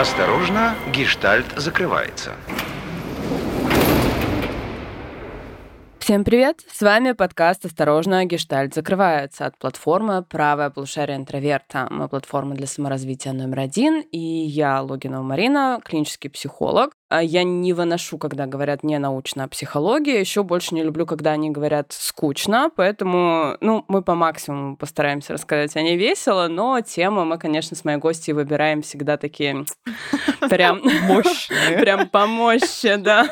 Осторожно, гештальт закрывается. Всем привет! С вами подкаст «Осторожно, гештальт закрывается» от платформы «Правая полушарие интроверта». Мы платформа для саморазвития номер один, и я, Логинова Марина, клинический психолог. А я не выношу, когда говорят не научная психология, еще больше не люблю, когда они говорят скучно, поэтому, ну, мы по максимуму постараемся рассказать о ней весело, но темы мы, конечно, с моей гостьей выбираем всегда такие прям мощные, прям помощи, да,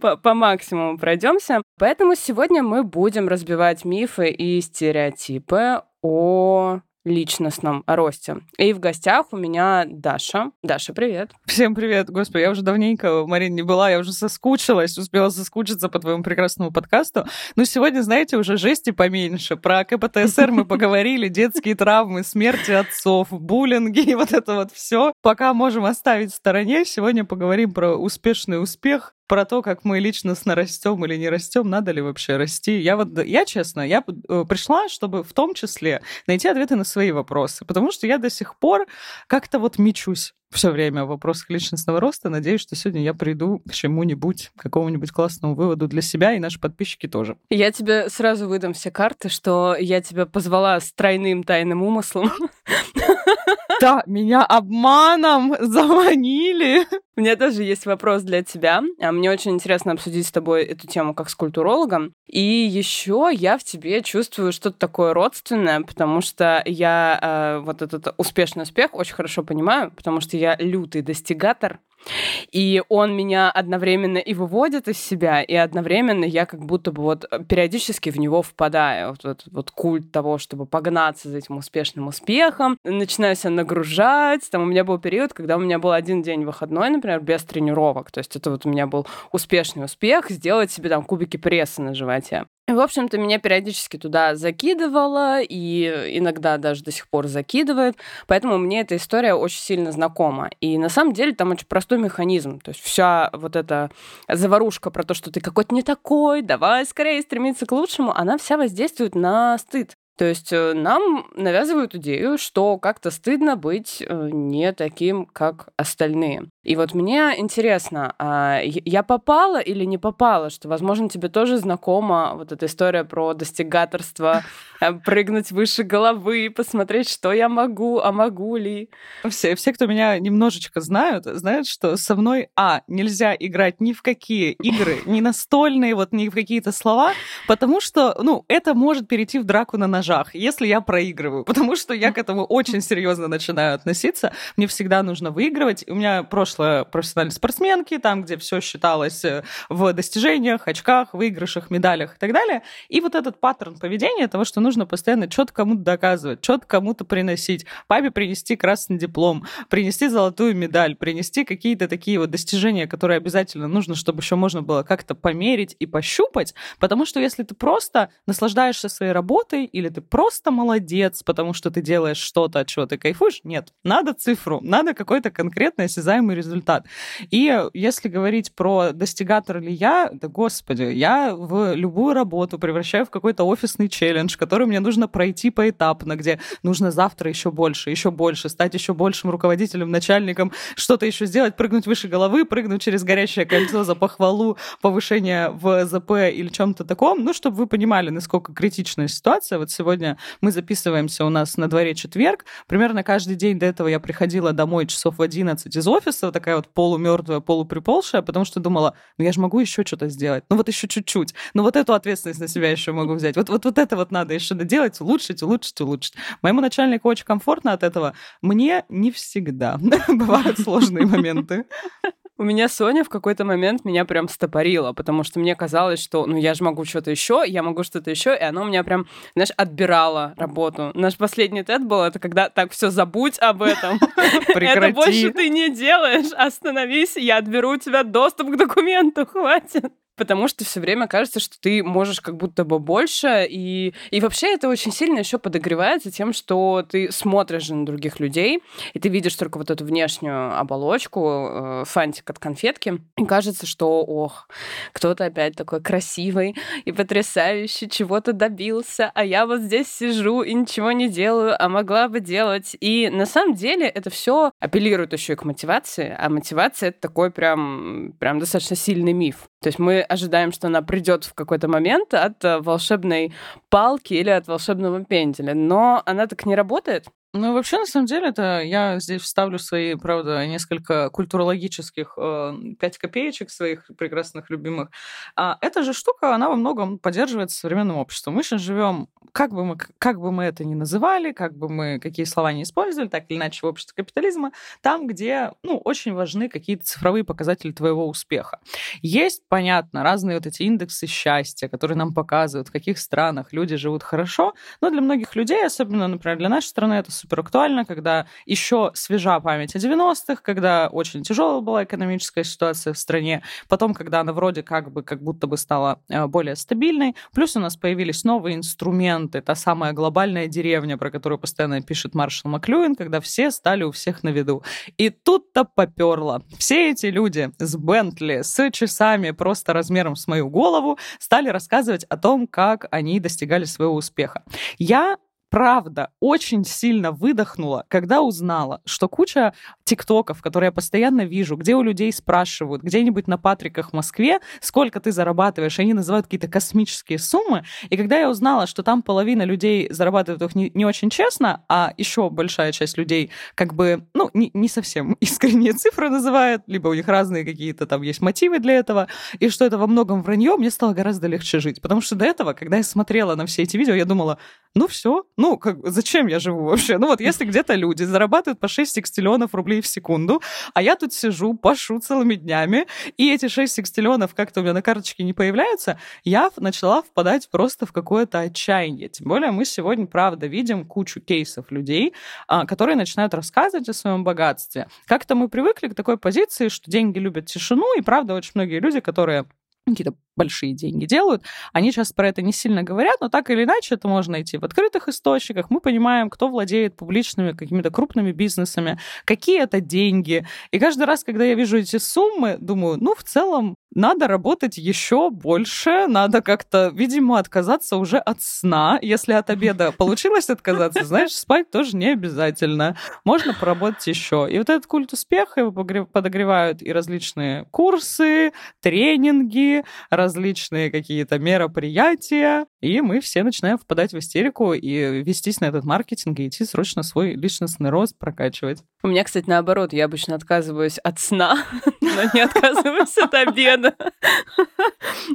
по максимуму пройдемся. Поэтому сегодня мы будем разбивать мифы и стереотипы о личностном росте. И в гостях у меня Даша. Даша, привет. Всем привет. Господи, я уже давненько, Марин, не была, я уже соскучилась, успела соскучиться по твоему прекрасному подкасту. Но сегодня, знаете, уже жести поменьше. Про КПТСР мы поговорили, детские травмы, смерти отцов, буллинги и вот это вот все. Пока можем оставить в стороне, сегодня поговорим про успешный успех, про то, как мы личностно растем или не растем, надо ли вообще расти. Я вот, я честно, я э, пришла, чтобы в том числе найти ответы на свои вопросы, потому что я до сих пор как-то вот мечусь все время в вопросах личностного роста. Надеюсь, что сегодня я приду к чему-нибудь, к какому-нибудь классному выводу для себя и наши подписчики тоже. Я тебе сразу выдам все карты, что я тебя позвала с тройным тайным умыслом. Да, меня обманом заманили. У меня тоже есть вопрос для тебя. А мне очень интересно обсудить с тобой эту тему как с культурологом. И еще я в тебе чувствую что-то такое родственное, потому что я э, вот этот успешный успех очень хорошо понимаю, потому что я лютый достигатор. И он меня одновременно и выводит из себя, и одновременно я как будто бы вот э, периодически в него впадаю. Вот этот вот культ того, чтобы погнаться за этим успешным успехом. Начинаю себя нагружать. Там у меня был период, когда у меня был один день выходной, например, без тренировок. То есть это вот у меня был успешный успех сделать себе там кубики пресса на животе. В общем-то, меня периодически туда закидывало, и иногда даже до сих пор закидывает. Поэтому мне эта история очень сильно знакома. И на самом деле там очень простой механизм. То есть вся вот эта заварушка про то, что ты какой-то не такой, давай скорее стремиться к лучшему, она вся воздействует на стыд. То есть э, нам навязывают идею, что как-то стыдно быть э, не таким, как остальные. И вот мне интересно, а я попала или не попала, что, возможно, тебе тоже знакома вот эта история про достигаторство, э, прыгнуть выше головы, посмотреть, что я могу, а могу ли. Все, все, кто меня немножечко знают, знают, что со мной, а, нельзя играть ни в какие игры, ни настольные, вот ни в какие-то слова, потому что, ну, это может перейти в драку на ножах ножах, если я проигрываю, потому что я к этому очень серьезно начинаю относиться. Мне всегда нужно выигрывать. У меня прошлое профессиональной спортсменки, там, где все считалось э, в достижениях, очках, выигрышах, медалях и так далее. И вот этот паттерн поведения того, что нужно постоянно что-то кому-то доказывать, что-то кому-то приносить. Папе принести красный диплом, принести золотую медаль, принести какие-то такие вот достижения, которые обязательно нужно, чтобы еще можно было как-то померить и пощупать. Потому что если ты просто наслаждаешься своей работой или ты просто молодец, потому что ты делаешь что-то, от чего ты кайфуешь. Нет, надо цифру, надо какой-то конкретный осязаемый результат. И если говорить про достигатор ли я, да господи, я в любую работу превращаю в какой-то офисный челлендж, который мне нужно пройти поэтапно, где нужно завтра еще больше, еще больше, стать еще большим руководителем, начальником, что-то еще сделать, прыгнуть выше головы, прыгнуть через горящее кольцо за похвалу, повышение в ЗП или чем-то таком, ну, чтобы вы понимали, насколько критичная ситуация. Вот сегодня мы записываемся, у нас на дворе четверг. Примерно каждый день до этого я приходила домой часов в 11 из офиса, такая вот полумертвая, полуприползшая, потому что думала, ну я же могу еще что-то сделать, ну вот еще чуть-чуть, ну вот эту ответственность на себя еще могу взять, вот, вот, вот это вот надо еще доделать, улучшить, улучшить, улучшить. Моему начальнику очень комфортно от этого, мне не всегда. Бывают сложные моменты. У меня Соня в какой-то момент меня прям стопорила, потому что мне казалось, что ну я же могу что-то еще, я могу что-то еще, и оно у меня прям, знаешь, отбирало работу. Наш последний тет был, это когда так все забудь об этом. Это больше ты не делаешь, остановись, я отберу у тебя доступ к документу, хватит. Потому что все время кажется, что ты можешь как будто бы больше, и, и вообще это очень сильно еще подогревается тем, что ты смотришь на других людей, и ты видишь только вот эту внешнюю оболочку, э, фантик от конфетки, и кажется, что, ох, кто-то опять такой красивый и потрясающий, чего-то добился, а я вот здесь сижу и ничего не делаю, а могла бы делать. И на самом деле это все апеллирует еще и к мотивации, а мотивация это такой прям, прям достаточно сильный миф. То есть мы ожидаем, что она придет в какой-то момент от э, волшебной палки или от волшебного пенделя, но она так не работает. Ну, вообще, на самом деле, это я здесь вставлю свои, правда, несколько культурологических э, пять копеечек своих прекрасных любимых. А эта же штука, она во многом поддерживает современным обществом. Мы сейчас живем, как бы мы, как бы мы это ни называли, как бы мы какие слова не использовали, так или иначе в обществе капитализма, там, где, ну, очень важны какие-то цифровые показатели твоего успеха. Есть, понятно, разные вот эти индексы счастья, которые нам показывают, в каких странах люди живут хорошо, но для многих людей, особенно, например, для нашей страны, это супер актуально, когда еще свежа память о 90-х, когда очень тяжелая была экономическая ситуация в стране, потом, когда она вроде как бы, как будто бы стала э, более стабильной, плюс у нас появились новые инструменты, та самая глобальная деревня, про которую постоянно пишет Маршал Маклюин, когда все стали у всех на виду. И тут-то поперло. Все эти люди с Бентли, с часами просто размером с мою голову, стали рассказывать о том, как они достигали своего успеха. Я правда очень сильно выдохнула, когда узнала, что куча тиктоков, которые я постоянно вижу, где у людей спрашивают, где-нибудь на Патриках в Москве, сколько ты зарабатываешь, они называют какие-то космические суммы. И когда я узнала, что там половина людей зарабатывают их не, не очень честно, а еще большая часть людей как бы, ну, не, не совсем искренние цифры называют, либо у них разные какие-то там есть мотивы для этого, и что это во многом вранье, мне стало гораздо легче жить. Потому что до этого, когда я смотрела на все эти видео, я думала, ну все, ну как, зачем я живу вообще? Ну вот если где-то люди зарабатывают по 6 секстиллионов рублей в секунду, а я тут сижу, пашу целыми днями, и эти 6 секстиллионов как-то у меня на карточке не появляются, я начала впадать просто в какое-то отчаяние. Тем более мы сегодня, правда, видим кучу кейсов людей, а, которые начинают рассказывать о своем богатстве. Как-то мы привыкли к такой позиции, что деньги любят тишину, и правда очень многие люди, которые какие-то большие деньги делают. Они сейчас про это не сильно говорят, но так или иначе это можно найти в открытых источниках. Мы понимаем, кто владеет публичными какими-то крупными бизнесами, какие это деньги. И каждый раз, когда я вижу эти суммы, думаю, ну, в целом, надо работать еще больше, надо как-то, видимо, отказаться уже от сна. Если от обеда получилось отказаться, знаешь, спать тоже не обязательно. Можно поработать еще. И вот этот культ успеха его подогревают и различные курсы, тренинги, различные какие-то мероприятия, и мы все начинаем впадать в истерику и вестись на этот маркетинг и идти срочно свой личностный рост прокачивать. У меня, кстати, наоборот, я обычно отказываюсь от сна, но не отказываюсь от обеда.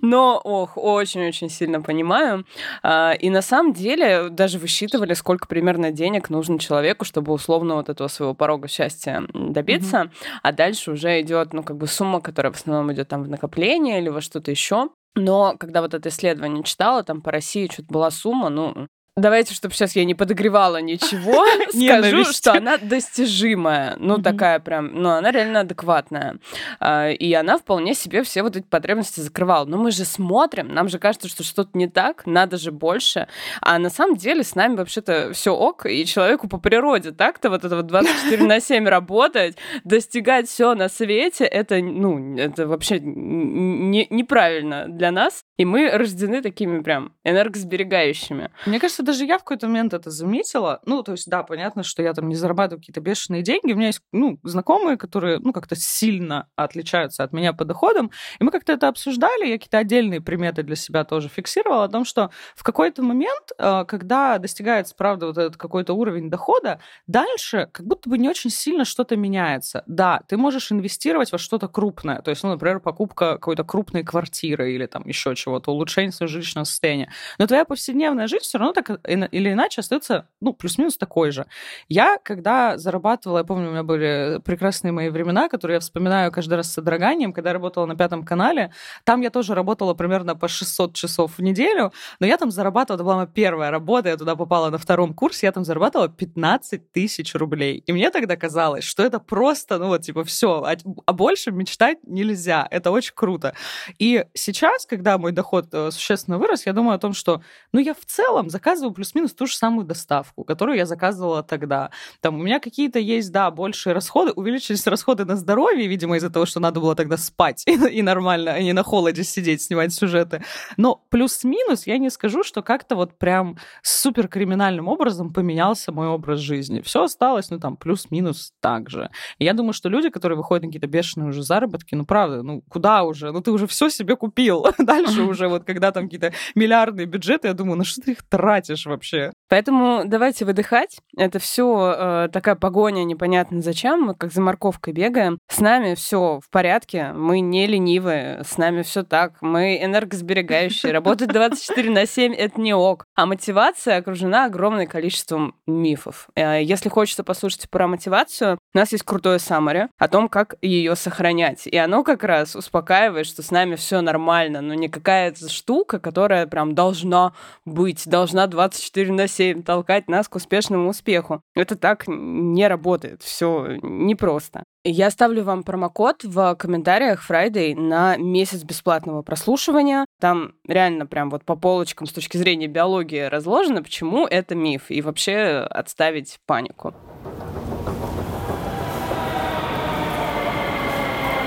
Но, ох, очень-очень сильно понимаю. А, и на самом деле даже высчитывали, сколько примерно денег нужно человеку, чтобы условно вот этого своего порога счастья добиться. А дальше уже идет, ну, как бы сумма, которая в основном идет там в накопление или во что-то еще. Но когда вот это исследование читала, там по России что-то была сумма, ну, Давайте, чтобы сейчас я не подогревала ничего, скажу, что она достижимая. Ну, такая прям, ну, она реально адекватная. А, и она вполне себе все вот эти потребности закрывала. Но мы же смотрим, нам же кажется, что что-то не так, надо же больше. А на самом деле с нами вообще-то все ок, и человеку по природе так-то вот это вот 24 на 7 работать, достигать все на свете, это, ну, это вообще не, неправильно для нас. И мы рождены такими прям энергосберегающими. Мне кажется, даже я в какой-то момент это заметила. Ну, то есть, да, понятно, что я там не зарабатываю какие-то бешеные деньги. У меня есть, ну, знакомые, которые, ну, как-то сильно отличаются от меня по доходам. И мы как-то это обсуждали. Я какие-то отдельные приметы для себя тоже фиксировала о том, что в какой-то момент, э, когда достигается, правда, вот этот какой-то уровень дохода, дальше как будто бы не очень сильно что-то меняется. Да, ты можешь инвестировать во что-то крупное. То есть, ну, например, покупка какой-то крупной квартиры или там еще чего-то, улучшение своего жилищного состояния. Но твоя повседневная жизнь все равно так или иначе остается, ну, плюс-минус такой же. Я, когда зарабатывала, я помню, у меня были прекрасные мои времена, которые я вспоминаю каждый раз с содроганием, когда я работала на Пятом канале, там я тоже работала примерно по 600 часов в неделю, но я там зарабатывала, это была моя первая работа, я туда попала на втором курсе, я там зарабатывала 15 тысяч рублей. И мне тогда казалось, что это просто, ну вот, типа, все, а, а больше мечтать нельзя. Это очень круто. И сейчас, когда мой доход э, существенно вырос, я думаю о том, что, ну, я в целом заказываю плюс-минус ту же самую доставку, которую я заказывала тогда. Там у меня какие-то есть, да, большие расходы, увеличились расходы на здоровье, видимо, из-за того, что надо было тогда спать и нормально, а не на холоде сидеть, снимать сюжеты. Но плюс-минус я не скажу, что как-то вот прям супер криминальным образом поменялся мой образ жизни. Все осталось, ну, там, плюс-минус так же. И я думаю, что люди, которые выходят на какие-то бешеные уже заработки, ну, правда, ну, куда уже? Ну, ты уже все себе купил. Дальше уже вот, когда там какие-то миллиардные бюджеты, я думаю, ну, что ты их тратишь вообще? Поэтому давайте выдыхать. Это все э, такая погоня непонятно зачем. Мы как за морковкой бегаем. С нами все в порядке. Мы не ленивые. С нами все так. Мы энергосберегающие. Работать 24 на 7 — это не ок. А мотивация окружена огромным количеством мифов. Э, если хочется послушать про мотивацию, у нас есть крутое саммари о том, как ее сохранять. И оно как раз успокаивает, что с нами все нормально, но не какая-то штука, которая прям должна быть, должна 24 на 7 толкать нас к успешному успеху. Это так не работает. Все непросто. Я оставлю вам промокод в комментариях Friday на месяц бесплатного прослушивания. Там реально прям вот по полочкам с точки зрения биологии разложено, почему это миф, и вообще отставить панику.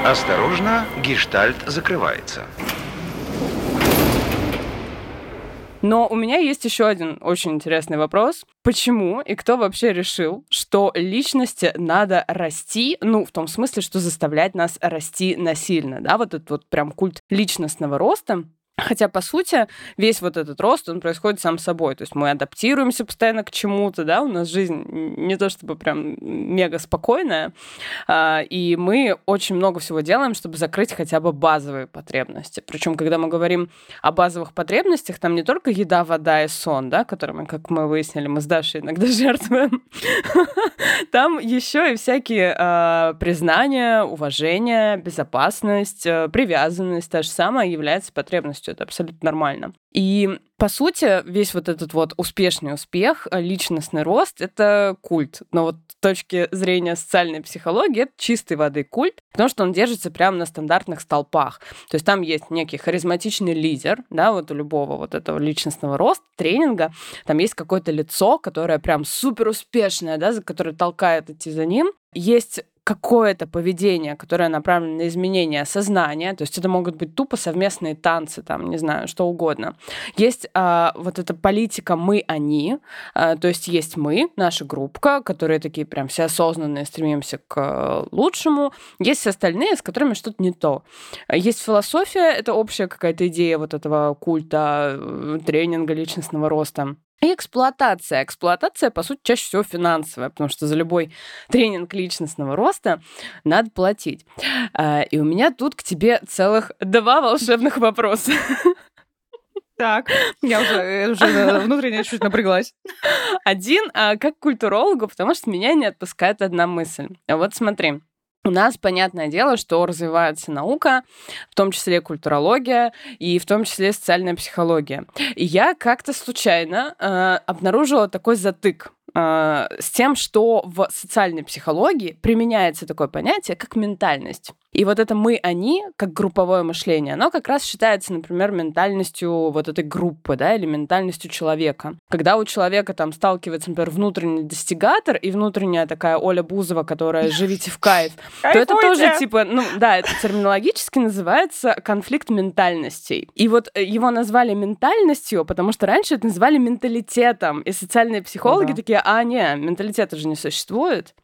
Осторожно, гештальт закрывается. Но у меня есть еще один очень интересный вопрос. Почему и кто вообще решил, что личности надо расти, ну, в том смысле, что заставлять нас расти насильно, да, вот этот вот прям культ личностного роста, Хотя, по сути, весь вот этот рост, он происходит сам собой. То есть мы адаптируемся постоянно к чему-то, да, у нас жизнь не то чтобы прям мега спокойная, а, и мы очень много всего делаем, чтобы закрыть хотя бы базовые потребности. Причем, когда мы говорим о базовых потребностях, там не только еда, вода и сон, да, которыми, как мы выяснили, мы с Дашей иногда жертвуем, там еще и всякие а, признания, уважение, безопасность, э, привязанность, та же самая является потребностью полностью, это абсолютно нормально. И, по сути, весь вот этот вот успешный успех, э, личностный рост — это культ. Но вот с точки зрения социальной психологии это чистой воды культ, потому что он держится прямо на стандартных столпах. То есть там есть некий харизматичный лидер, да, вот у любого вот этого личностного роста, тренинга, там есть какое-то лицо, которое прям супер успешное, да, которое толкает идти за ним. Есть какое-то поведение, которое направлено на изменение сознания, то есть это могут быть тупо совместные танцы, там, не знаю, что угодно. Есть а, вот эта политика «мы-они», а, то есть есть мы, наша группка, которые такие прям все осознанные, стремимся к лучшему, есть остальные, с которыми что-то не то. Есть философия, это общая какая-то идея вот этого культа, э, тренинга личностного роста. И эксплуатация. Эксплуатация, по сути, чаще всего финансовая, потому что за любой тренинг личностного роста надо платить. А, и у меня тут к тебе целых два волшебных вопроса. Так, я уже, я уже внутренне чуть напряглась. Один, а, как культурологу, потому что меня не отпускает одна мысль. Вот смотри, у нас, понятное дело, что развивается наука, в том числе культурология и в том числе социальная психология. И я как-то случайно э, обнаружила такой затык с тем, что в социальной психологии применяется такое понятие, как ментальность. И вот это мы, они, как групповое мышление, оно как раз считается, например, ментальностью вот этой группы, да, или ментальностью человека. Когда у человека там сталкивается, например, внутренний достигатор и внутренняя такая Оля Бузова, которая «живите в кайф», то это тоже типа, ну да, это терминологически называется конфликт ментальностей. И вот э, его назвали ментальностью, потому что раньше это называли менталитетом. И социальные психологи такие, а, не, менталитета же не существует.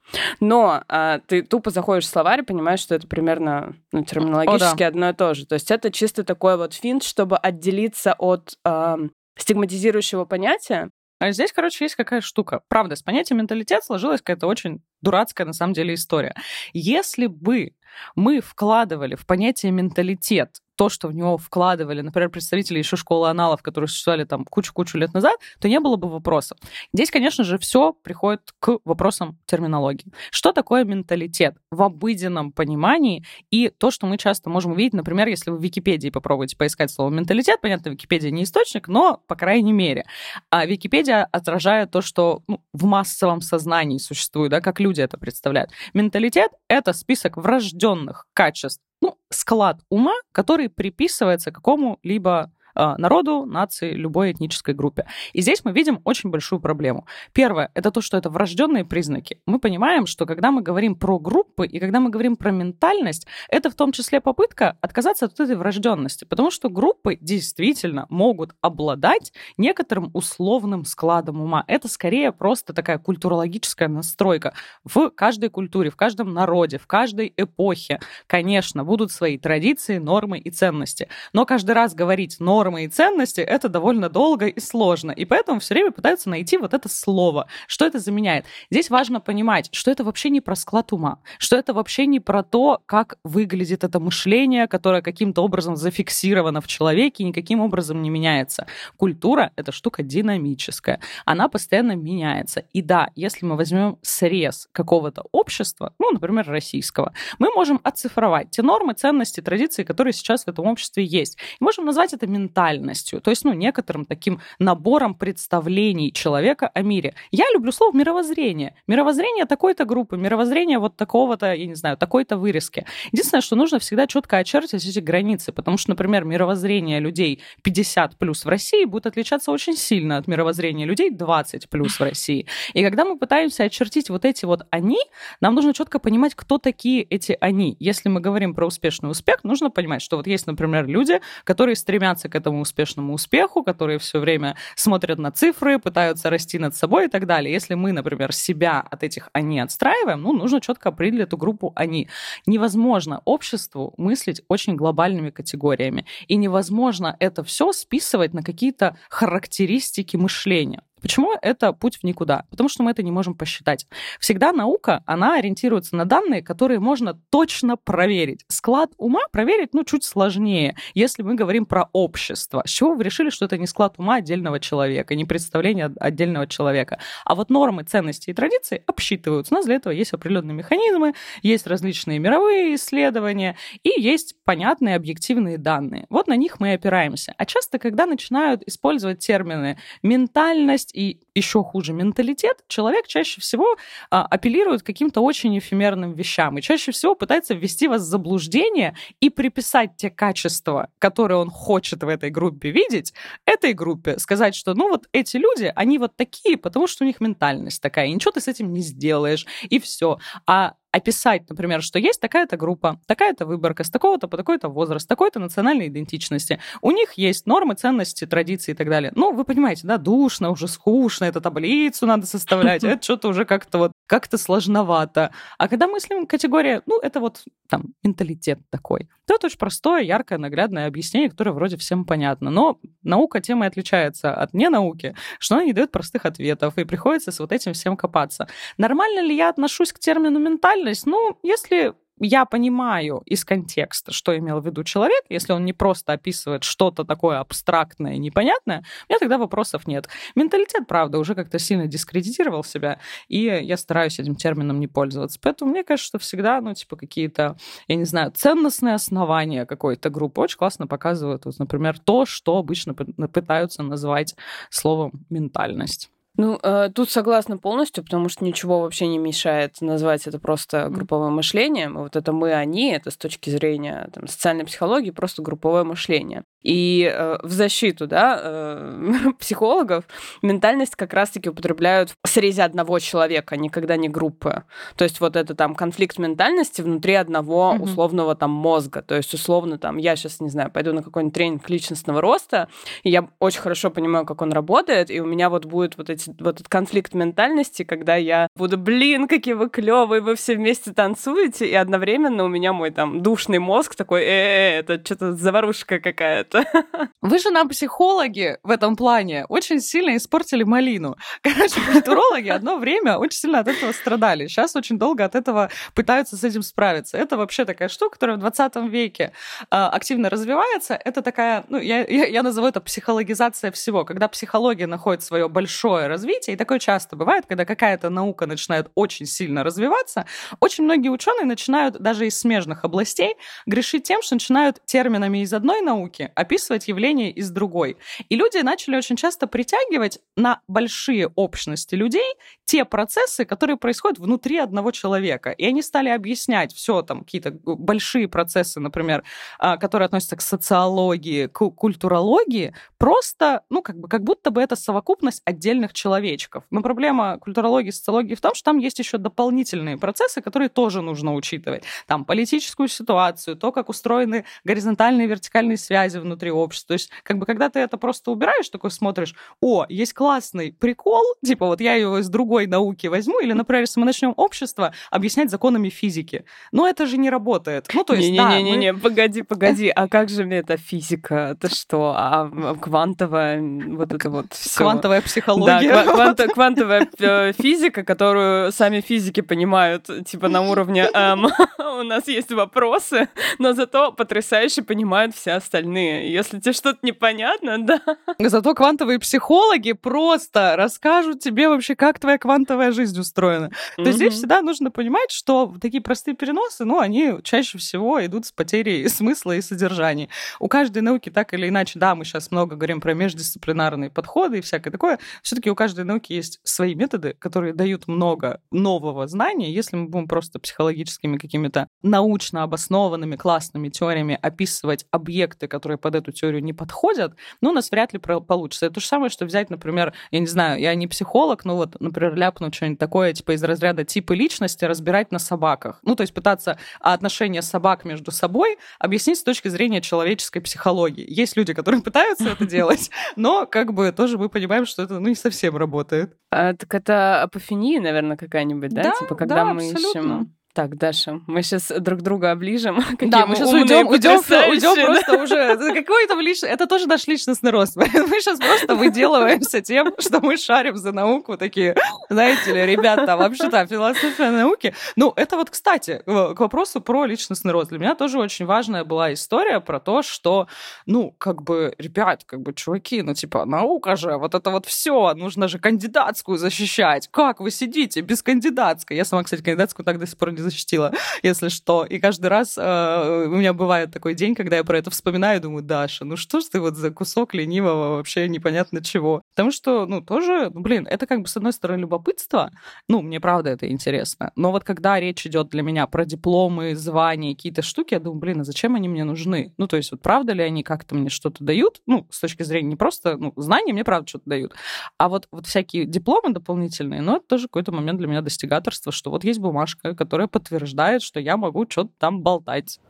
Но а, ты тупо заходишь в словарь и понимаешь, что это примерно ну, терминологически О, да. одно и то же. То есть это чисто такой вот финт, чтобы отделиться от а, стигматизирующего понятия. А здесь, короче, есть какая штука. Правда, с понятием менталитет сложилась какая-то очень дурацкая, на самом деле, история. Если бы мы вкладывали в понятие менталитет то, что в него вкладывали, например, представители еще школы аналов, которые существовали там кучу-кучу лет назад, то не было бы вопросов. Здесь, конечно же, все приходит к вопросам терминологии. Что такое менталитет в обыденном понимании и то, что мы часто можем увидеть, например, если вы в Википедии попробуете поискать слово менталитет, понятно, Википедия не источник, но, по крайней мере, а Википедия отражает то, что ну, в массовом сознании существует, да, как люди это представляют. Менталитет — это список врожденных качеств ну, склад ума, который приписывается какому-либо народу, нации, любой этнической группе. И здесь мы видим очень большую проблему. Первое — это то, что это врожденные признаки. Мы понимаем, что когда мы говорим про группы и когда мы говорим про ментальность, это в том числе попытка отказаться от этой врожденности, потому что группы действительно могут обладать некоторым условным складом ума. Это скорее просто такая культурологическая настройка. В каждой культуре, в каждом народе, в каждой эпохе, конечно, будут свои традиции, нормы и ценности. Но каждый раз говорить нормы нормы и ценности, это довольно долго и сложно. И поэтому все время пытаются найти вот это слово. Что это заменяет? Здесь важно понимать, что это вообще не про склад ума, что это вообще не про то, как выглядит это мышление, которое каким-то образом зафиксировано в человеке и никаким образом не меняется. Культура — это штука динамическая. Она постоянно меняется. И да, если мы возьмем срез какого-то общества, ну, например, российского, мы можем оцифровать те нормы, ценности, традиции, которые сейчас в этом обществе есть. И можем назвать это ментальностью ментальностью, то есть, ну, некоторым таким набором представлений человека о мире. Я люблю слово мировоззрение. Мировоззрение такой-то группы, мировоззрение вот такого-то, я не знаю, такой-то вырезки. Единственное, что нужно всегда четко очертить эти границы, потому что, например, мировоззрение людей 50 плюс в России будет отличаться очень сильно от мировоззрения людей 20 плюс в России. И когда мы пытаемся очертить вот эти вот они, нам нужно четко понимать, кто такие эти они. Если мы говорим про успешный успех, нужно понимать, что вот есть, например, люди, которые стремятся к этому успешному успеху, которые все время смотрят на цифры, пытаются расти над собой и так далее. Если мы, например, себя от этих «они» отстраиваем, ну, нужно четко определить эту группу «они». Невозможно обществу мыслить очень глобальными категориями. И невозможно это все списывать на какие-то характеристики мышления. Почему это путь в никуда? Потому что мы это не можем посчитать. Всегда наука, она ориентируется на данные, которые можно точно проверить. Склад ума проверить, ну, чуть сложнее, если мы говорим про общество. С чего вы решили, что это не склад ума отдельного человека, не представление отдельного человека? А вот нормы, ценности и традиции обсчитываются. У нас для этого есть определенные механизмы, есть различные мировые исследования и есть понятные объективные данные. Вот на них мы опираемся. А часто, когда начинают использовать термины ментальность, и еще хуже менталитет, человек чаще всего а, апеллирует каким-то очень эфемерным вещам и чаще всего пытается ввести вас в заблуждение и приписать те качества, которые он хочет в этой группе видеть, этой группе. Сказать, что ну вот эти люди, они вот такие, потому что у них ментальность такая, и ничего ты с этим не сделаешь, и все. А описать, например, что есть такая-то группа, такая-то выборка с такого-то по такой-то возраст, такой-то национальной идентичности. У них есть нормы, ценности, традиции и так далее. Ну, вы понимаете, да, душно, уже скучно, это таблицу надо составлять, это что-то уже как-то вот, как-то сложновато. А когда мыслим категория, ну, это вот там менталитет такой, то это очень простое, яркое, наглядное объяснение, которое вроде всем понятно. Но наука тем и отличается от ненауки, что она не дает простых ответов, и приходится с вот этим всем копаться. Нормально ли я отношусь к термину ментальность? ну, если я понимаю из контекста, что имел в виду человек, если он не просто описывает что-то такое абстрактное непонятное, у меня тогда вопросов нет. Менталитет, правда, уже как-то сильно дискредитировал себя, и я стараюсь этим термином не пользоваться. Поэтому мне кажется, что всегда, ну, типа, какие-то, я не знаю, ценностные основания какой-то группы очень классно показывают, вот, например, то, что обычно пытаются называть словом ментальность. Ну, э, тут согласна полностью, потому что ничего вообще не мешает назвать это просто групповым мышлением. Вот это мы, они, это с точки зрения там, социальной психологии просто групповое мышление. И э, в защиту да, э, психологов ментальность как раз-таки употребляют в срезе одного человека, никогда не группы. То есть вот это там конфликт ментальности внутри одного mm-hmm. условного там мозга. То есть условно там я сейчас, не знаю, пойду на какой-нибудь тренинг личностного роста, и я очень хорошо понимаю, как он работает, и у меня вот будет вот, эти, вот этот конфликт ментальности, когда я буду, блин, какие вы клевые, вы все вместе танцуете, и одновременно у меня мой там душный мозг такой, э, -э, -э это что-то заварушка какая-то это. Вы же нам психологи в этом плане очень сильно испортили малину. Короче, культурологи одно время очень сильно от этого страдали. Сейчас очень долго от этого пытаются с этим справиться. Это вообще такая штука, которая в 20 веке э, активно развивается. Это такая, ну, я, я, я назову это психологизация всего. Когда психология находит свое большое развитие, и такое часто бывает, когда какая-то наука начинает очень сильно развиваться, очень многие ученые начинают даже из смежных областей грешить тем, что начинают терминами из одной науки описывать явления из другой. И люди начали очень часто притягивать на большие общности людей те процессы, которые происходят внутри одного человека. И они стали объяснять все там, какие-то большие процессы, например, а, которые относятся к социологии, к культурологии, просто, ну, как бы, как будто бы это совокупность отдельных человечков. Но проблема культурологии и социологии в том, что там есть еще дополнительные процессы, которые тоже нужно учитывать. Там политическую ситуацию, то, как устроены горизонтальные и вертикальные связи внутри общества. То есть, как бы, когда ты это просто убираешь, такой смотришь, о, есть классный прикол, типа, вот я его из другой науки возьму, или, например, если мы начнем общество объяснять законами физики. Но это же не работает. Ну, то есть, Не-не-не, мы... погоди, погоди, а как же метафизика? Это что? А квантовая вот это вот все. Квантовая психология. Да, квант, квантовая э, физика, которую сами физики понимают, типа, на уровне эм, у нас есть вопросы, но зато потрясающе понимают все остальные. Если тебе что-то непонятно, да. Зато квантовые психологи просто расскажут тебе вообще, как твоя квантовая жизнь устроена. То есть здесь всегда нужно понимать, что такие простые переносы, ну, они чаще всего идут с потерей смысла и содержания. У каждой науки так или иначе, да, мы сейчас много говорим про междисциплинарные подходы и всякое такое, все-таки у каждой науки есть свои методы, которые дают много нового знания. Если мы будем просто психологическими какими-то научно обоснованными классными теориями описывать объекты, которые под эту теорию не подходят, ну, у нас вряд ли получится. Это то же самое, что взять, например, я не знаю, я не психолог, но вот, например, ляпнуть что-нибудь такое, типа из разряда типы личности разбирать на собаках. Ну, то есть пытаться отношения собак между собой объяснить с точки зрения человеческой психологии. Есть люди, которые пытаются это делать, но как бы тоже мы понимаем, что это ну, не совсем работает. А, так это апофения, наверное, какая-нибудь, да? да типа, когда да, мы ищем так, Даша, мы сейчас друг друга оближем. да, мы сейчас уйдем, уйдем, уйдем просто уже. Какой там личный... Это тоже наш личностный рост. Мы сейчас просто выделываемся тем, что мы шарим за науку. Такие, знаете ли, ребята, вообще-то философия науки. Ну, это вот, кстати, к вопросу про личностный рост. Для меня тоже очень важная была история про то, что, ну, как бы, ребят, как бы, чуваки, ну, типа, наука же, вот это вот все, нужно же кандидатскую защищать. Как вы сидите без кандидатской? Я сама, кстати, кандидатскую так до сих пор не защитила, если что. И каждый раз э, у меня бывает такой день, когда я про это вспоминаю, думаю, Даша, ну что ж ты вот за кусок ленивого вообще непонятно чего. Потому что, ну, тоже, ну, блин, это как бы с одной стороны любопытство, ну, мне правда это интересно. Но вот когда речь идет для меня про дипломы, звания, какие-то штуки, я думаю, блин, а зачем они мне нужны? Ну, то есть вот правда ли они как-то мне что-то дают? Ну, с точки зрения не просто, ну, знания мне правда что-то дают, а вот, вот всякие дипломы дополнительные, ну, это тоже какой-то момент для меня достигаторства, что вот есть бумажка, которая подтверждает, что я могу что-то там болтать.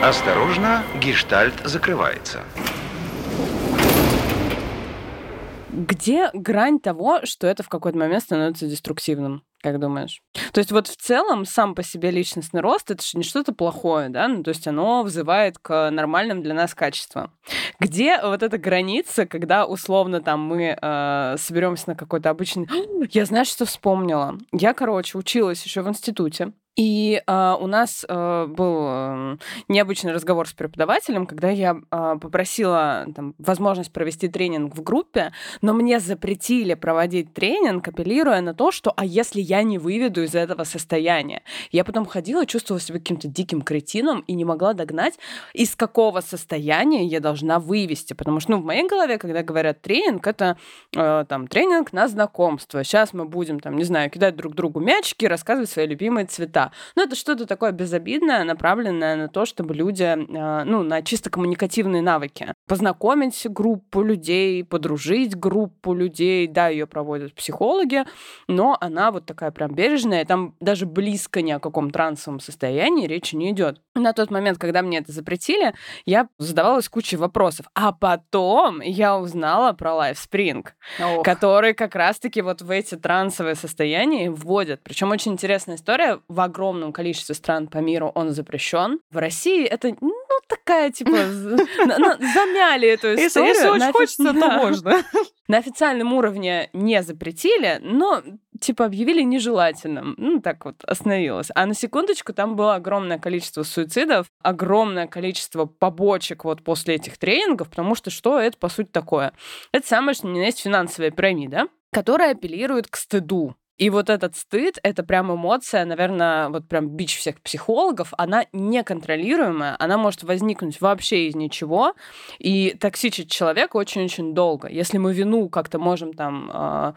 Осторожно, гештальт закрывается. Где грань того, что это в какой-то момент становится деструктивным? Как думаешь? То есть вот в целом сам по себе личностный рост это же не что-то плохое, да? Ну, то есть оно взывает к нормальным для нас качествам. Где вот эта граница, когда условно там мы э, соберемся на какой-то обычный... Я знаешь, что вспомнила? Я, короче, училась еще в институте. И э, у нас э, был э, необычный разговор с преподавателем, когда я э, попросила там, возможность провести тренинг в группе, но мне запретили проводить тренинг, апеллируя на то, что а если я не выведу из этого состояния? Я потом ходила, чувствовала себя каким-то диким кретином и не могла догнать, из какого состояния я должна вывести. Потому что ну, в моей голове, когда говорят тренинг, это э, там тренинг на знакомство. Сейчас мы будем, там, не знаю, кидать друг другу мячики, рассказывать свои любимые цвета. Но это что-то такое безобидное, направленное на то, чтобы люди, а, ну, на чисто коммуникативные навыки. Познакомить группу людей, подружить группу людей. Да, ее проводят психологи, но она вот такая прям бережная, там даже близко ни о каком трансовом состоянии речи не идет. На тот момент, когда мне это запретили, я задавалась кучей вопросов. А потом я узнала про LifeSpring, Ох. который как раз-таки вот в эти трансовые состояния вводят. Причем очень интересная история. В огромном количестве стран по миру он запрещен. В России это, ну, такая, типа, замяли эту историю. Если очень хочется, то можно. На официальном уровне не запретили, но типа объявили нежелательным. Ну, так вот остановилось. А на секундочку там было огромное количество суицидов, огромное количество побочек вот после этих тренингов, потому что что это, по сути, такое? Это самое, что на есть финансовая пирамида, которая апеллирует к стыду. И вот этот стыд, это прям эмоция, наверное, вот прям бич всех психологов, она неконтролируемая, она может возникнуть вообще из ничего и токсичить человека очень-очень долго. Если мы вину как-то можем там а,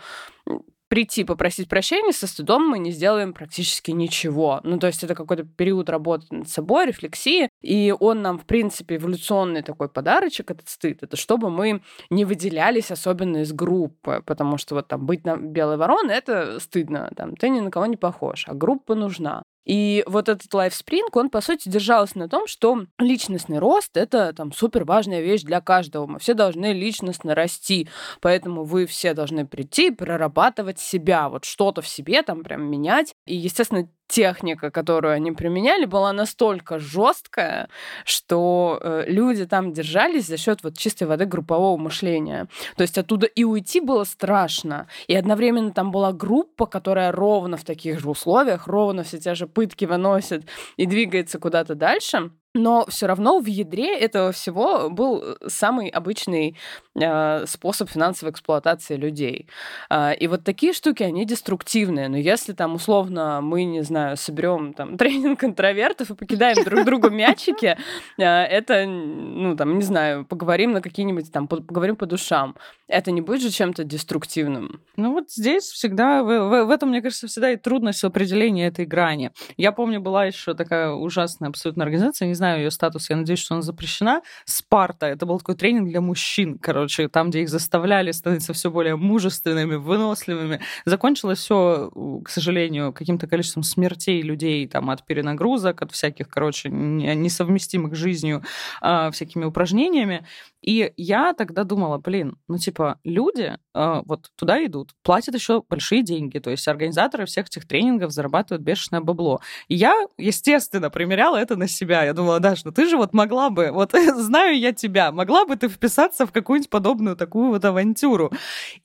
прийти попросить прощения со стыдом мы не сделаем практически ничего. Ну, то есть это какой-то период работы над собой, рефлексии, и он нам, в принципе, эволюционный такой подарочек, этот стыд, это чтобы мы не выделялись особенно из группы, потому что вот там быть на белой вороной, это стыдно, там, ты ни на кого не похож, а группа нужна. И вот этот лайфспринг, он, по сути, держался на том, что личностный рост — это там супер важная вещь для каждого. Мы все должны личностно расти, поэтому вы все должны прийти, прорабатывать себя, вот что-то в себе там прям менять. И, естественно, техника, которую они применяли, была настолько жесткая, что э, люди там держались за счет вот чистой воды группового мышления. То есть оттуда и уйти было страшно, и одновременно там была группа, которая ровно в таких же условиях, ровно все те же пытки выносит и двигается куда-то дальше. Но все равно в ядре этого всего был э, самый обычный э, способ финансовой эксплуатации людей. Э, и вот такие штуки, они деструктивные. Но если там условно мы, не знаю, соберем там тренинг интровертов и покидаем друг другу мячики, э, это, ну там, не знаю, поговорим на какие-нибудь там, поговорим по душам. Это не будет же чем-то деструктивным. Ну вот здесь всегда, в, в, в этом, мне кажется, всегда и трудность в определении этой грани. Я помню, была еще такая ужасная абсолютно организация, не знаю ее статус, я надеюсь, что она запрещена. Спарта. Это был такой тренинг для мужчин, короче, там, где их заставляли становиться все более мужественными, выносливыми. Закончилось все, к сожалению, каким-то количеством смертей людей там от перенагрузок, от всяких, короче, несовместимых с жизнью э, всякими упражнениями. И я тогда думала, блин, ну типа люди э, вот туда идут, платят еще большие деньги, то есть организаторы всех этих тренингов зарабатывают бешеное бабло. И я, естественно, примеряла это на себя. Я думала, Даш, ну ты же вот могла бы, вот знаю я тебя, могла бы ты вписаться в какую-нибудь подобную такую вот авантюру.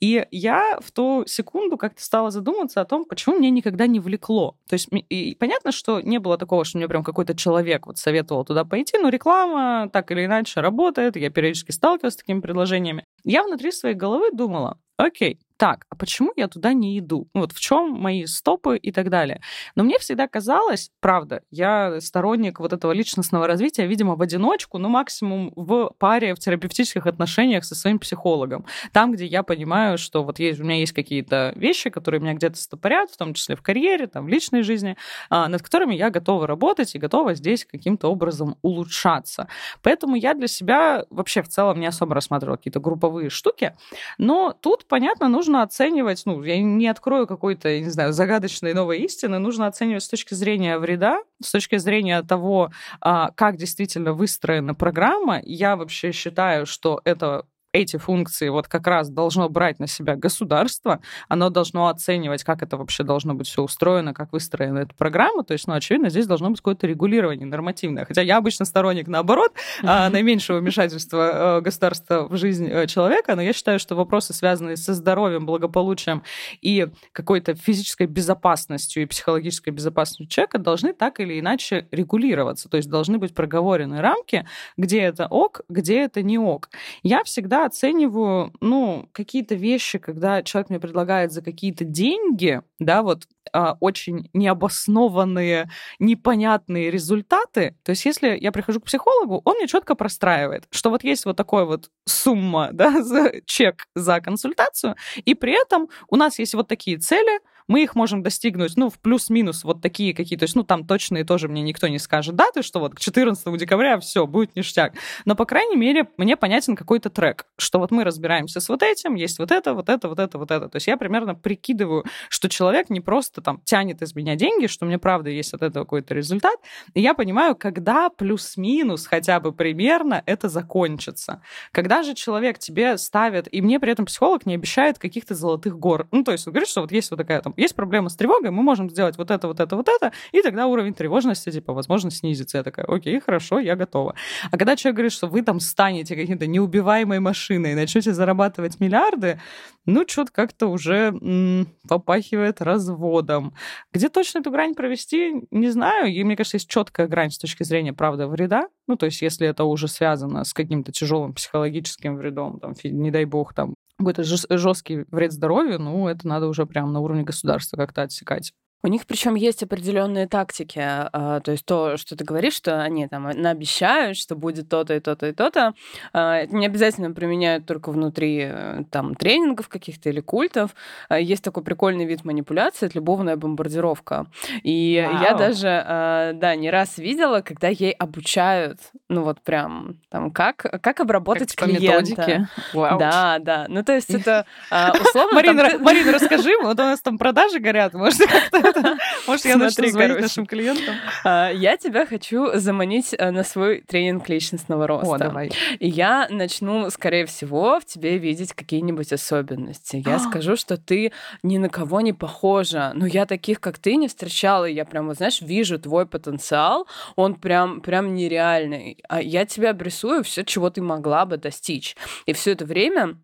И я в ту секунду как-то стала задумываться о том, почему мне никогда не влекло. То есть и понятно, что не было такого, что мне прям какой-то человек вот советовал туда пойти, но реклама так или иначе работает, я периодически сталкивалась с такими предложениями. Я внутри своей головы думала, окей, так, а почему я туда не иду? Ну, вот в чем мои стопы и так далее. Но мне всегда казалось, правда, я сторонник вот этого личностного развития, видимо, в одиночку, ну, максимум в паре, в терапевтических отношениях со своим психологом. Там, где я понимаю, что вот есть, у меня есть какие-то вещи, которые меня где-то стопорят, в том числе в карьере, там, в личной жизни, а, над которыми я готова работать и готова здесь каким-то образом улучшаться. Поэтому я для себя вообще в целом не особо рассматривала какие-то групповые штуки. Но тут, понятно, нужно нужно оценивать, ну, я не открою какой-то, не знаю, загадочной новой истины, нужно оценивать с точки зрения вреда, с точки зрения того, а, как действительно выстроена программа. Я вообще считаю, что это эти функции вот как раз должно брать на себя государство, оно должно оценивать, как это вообще должно быть все устроено, как выстроена эта программа. То есть, ну, очевидно, здесь должно быть какое-то регулирование нормативное. Хотя я обычно сторонник, наоборот, mm-hmm. наименьшего вмешательства э, государства в жизнь э, человека, но я считаю, что вопросы, связанные со здоровьем, благополучием и какой-то физической безопасностью и психологической безопасностью человека должны так или иначе регулироваться. То есть должны быть проговорены рамки, где это ок, где это не ок. Я всегда оцениваю, ну, какие-то вещи, когда человек мне предлагает за какие-то деньги, да, вот а, очень необоснованные, непонятные результаты. То есть, если я прихожу к психологу, он мне четко простраивает, что вот есть вот такой вот сумма, да, за чек за консультацию, и при этом у нас есть вот такие цели, мы их можем достигнуть, ну, в плюс-минус вот такие какие, то есть, ну, там точные тоже мне никто не скажет даты, что вот к 14 декабря все, будет ништяк. Но, по крайней мере, мне понятен какой-то трек, что вот мы разбираемся с вот этим, есть вот это, вот это, вот это, вот это. То есть я примерно прикидываю, что человек не просто там тянет из меня деньги, что мне правда есть от этого какой-то результат, и я понимаю, когда плюс-минус хотя бы примерно это закончится. Когда же человек тебе ставит, и мне при этом психолог не обещает каких-то золотых гор. Ну, то есть он говорит, что вот есть вот такая там, есть проблема с тревогой, мы можем сделать вот это, вот это, вот это, и тогда уровень тревожности, типа, возможно, снизится. Я такая, окей, хорошо, я готова. А когда человек говорит, что вы там станете каким-то неубиваемой машиной и начнете зарабатывать миллиарды, ну, что-то как-то уже м- попахивает разводом. Где точно эту грань провести, не знаю. И мне кажется, есть четкая грань с точки зрения, правда, вреда. Ну, то есть, если это уже связано с каким-то тяжелым психологическим вредом, там, не дай бог, там, какой-то жесткий вред здоровью, ну, это надо уже прямо на уровне государства как-то отсекать. У них причем есть определенные тактики. А, то есть то, что ты говоришь, что они там обещают, что будет то-то и то-то и то-то. А, это не обязательно применяют только внутри э, там тренингов каких-то или культов. А, есть такой прикольный вид манипуляции, это любовная бомбардировка. И Вау. я даже, да, не раз видела, когда ей обучают, ну вот прям там, как, как обработать как клиента. Вау. Да, да. Ну то есть это условно... Марина, Марина, расскажи, вот у нас там продажи горят, может, как-то Может, я начну звонить нашим клиентам? А, я тебя хочу заманить э, на свой тренинг личностного роста. О, давай. И я начну, скорее всего, в тебе видеть какие-нибудь особенности. Я скажу, что ты ни на кого не похожа. Но я таких, как ты, не встречала. Я прям, вот, знаешь, вижу твой потенциал. Он прям, прям нереальный. А я тебе обрисую все, чего ты могла бы достичь. И все это время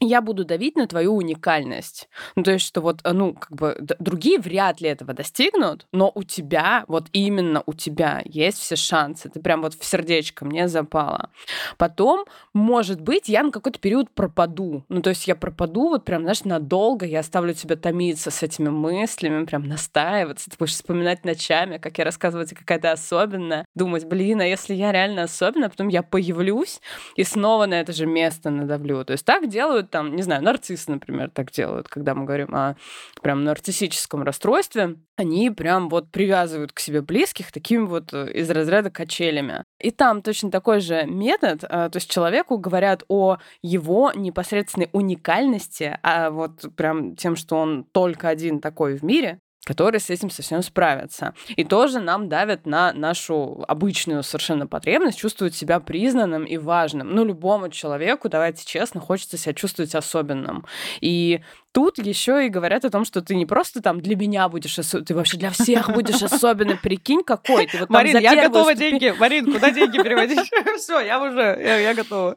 я буду давить на твою уникальность. Ну, то есть, что вот, ну, как бы другие вряд ли этого достигнут, но у тебя, вот именно у тебя есть все шансы. Ты прям вот в сердечко мне запала. Потом, может быть, я на какой-то период пропаду. Ну, то есть я пропаду вот прям, знаешь, надолго, я оставлю тебя томиться с этими мыслями, прям настаиваться. Ты будешь вспоминать ночами, как я рассказываю тебе какая-то особенная. Думать, блин, а если я реально особенная, потом я появлюсь и снова на это же место надавлю. То есть так делают делают там, не знаю, нарциссы, например, так делают, когда мы говорим о прям нарциссическом расстройстве, они прям вот привязывают к себе близких такими вот э, из разряда качелями. И там точно такой же метод, э, то есть человеку говорят о его непосредственной уникальности, а вот прям тем, что он только один такой в мире, которые с этим совсем справятся. И тоже нам давят на нашу обычную совершенно потребность чувствовать себя признанным и важным. Ну, любому человеку, давайте честно, хочется себя чувствовать особенным. И тут еще и говорят о том, что ты не просто там для меня будешь особенным, ты вообще для всех будешь особенным. Прикинь, какой ты. Вот Марин, я готова деньги. Марин, куда деньги переводить? Все, я уже, я готова.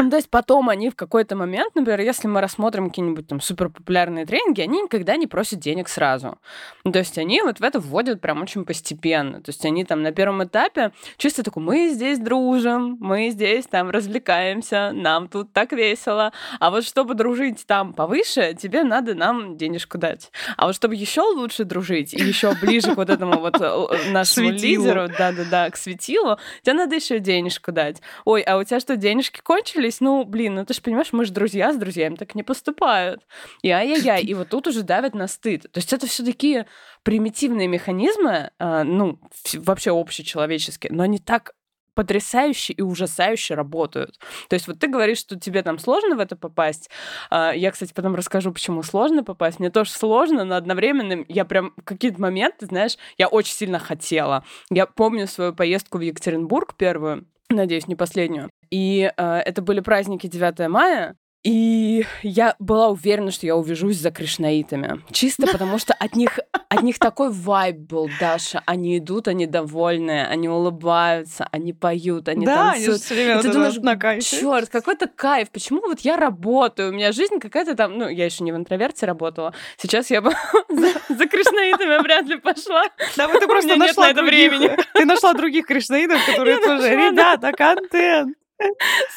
Ну, то есть потом они в какой-то момент, например, если мы рассмотрим какие-нибудь там суперпопулярные тренинги, они никогда не просят денег сразу. Ну, то есть они вот в это вводят прям очень постепенно. То есть они там на первом этапе чисто такой, мы здесь дружим, мы здесь там развлекаемся, нам тут так весело. А вот чтобы дружить там повыше, тебе надо нам денежку дать. А вот чтобы еще лучше дружить и еще ближе к вот этому вот э, нашему лидеру, да-да-да, к светилу, тебе надо еще денежку дать. Ой, а у тебя что, денежки кончились? Договорились, ну, блин, ну ты же понимаешь, мы же друзья с друзьями так не поступают. И ай-яй-яй, и вот тут уже давят на стыд. То есть это все такие примитивные механизмы, э, ну, вообще общечеловеческие, но они так потрясающе и ужасающе работают. То есть вот ты говоришь, что тебе там сложно в это попасть. А, я, кстати, потом расскажу, почему сложно попасть. Мне тоже сложно, но одновременно я прям какие-то моменты, знаешь, я очень сильно хотела. Я помню свою поездку в Екатеринбург первую, надеюсь, не последнюю. И э, это были праздники 9 мая, и я была уверена, что я увяжусь за кришнаитами. Чисто потому, что от них, от них такой вайб был, Даша. Они идут, они довольные, они улыбаются, они поют, они да, танцуют. Они все время и ты думаешь, на кайфе. черт, какой-то кайф. Почему вот я работаю? У меня жизнь какая-то там... Ну, я еще не в интроверте работала. Сейчас я бы за, кришнаитами вряд ли пошла. Да, ты просто нашла это времени. Ты нашла других кришнаитов, которые тоже... Ребята, контент!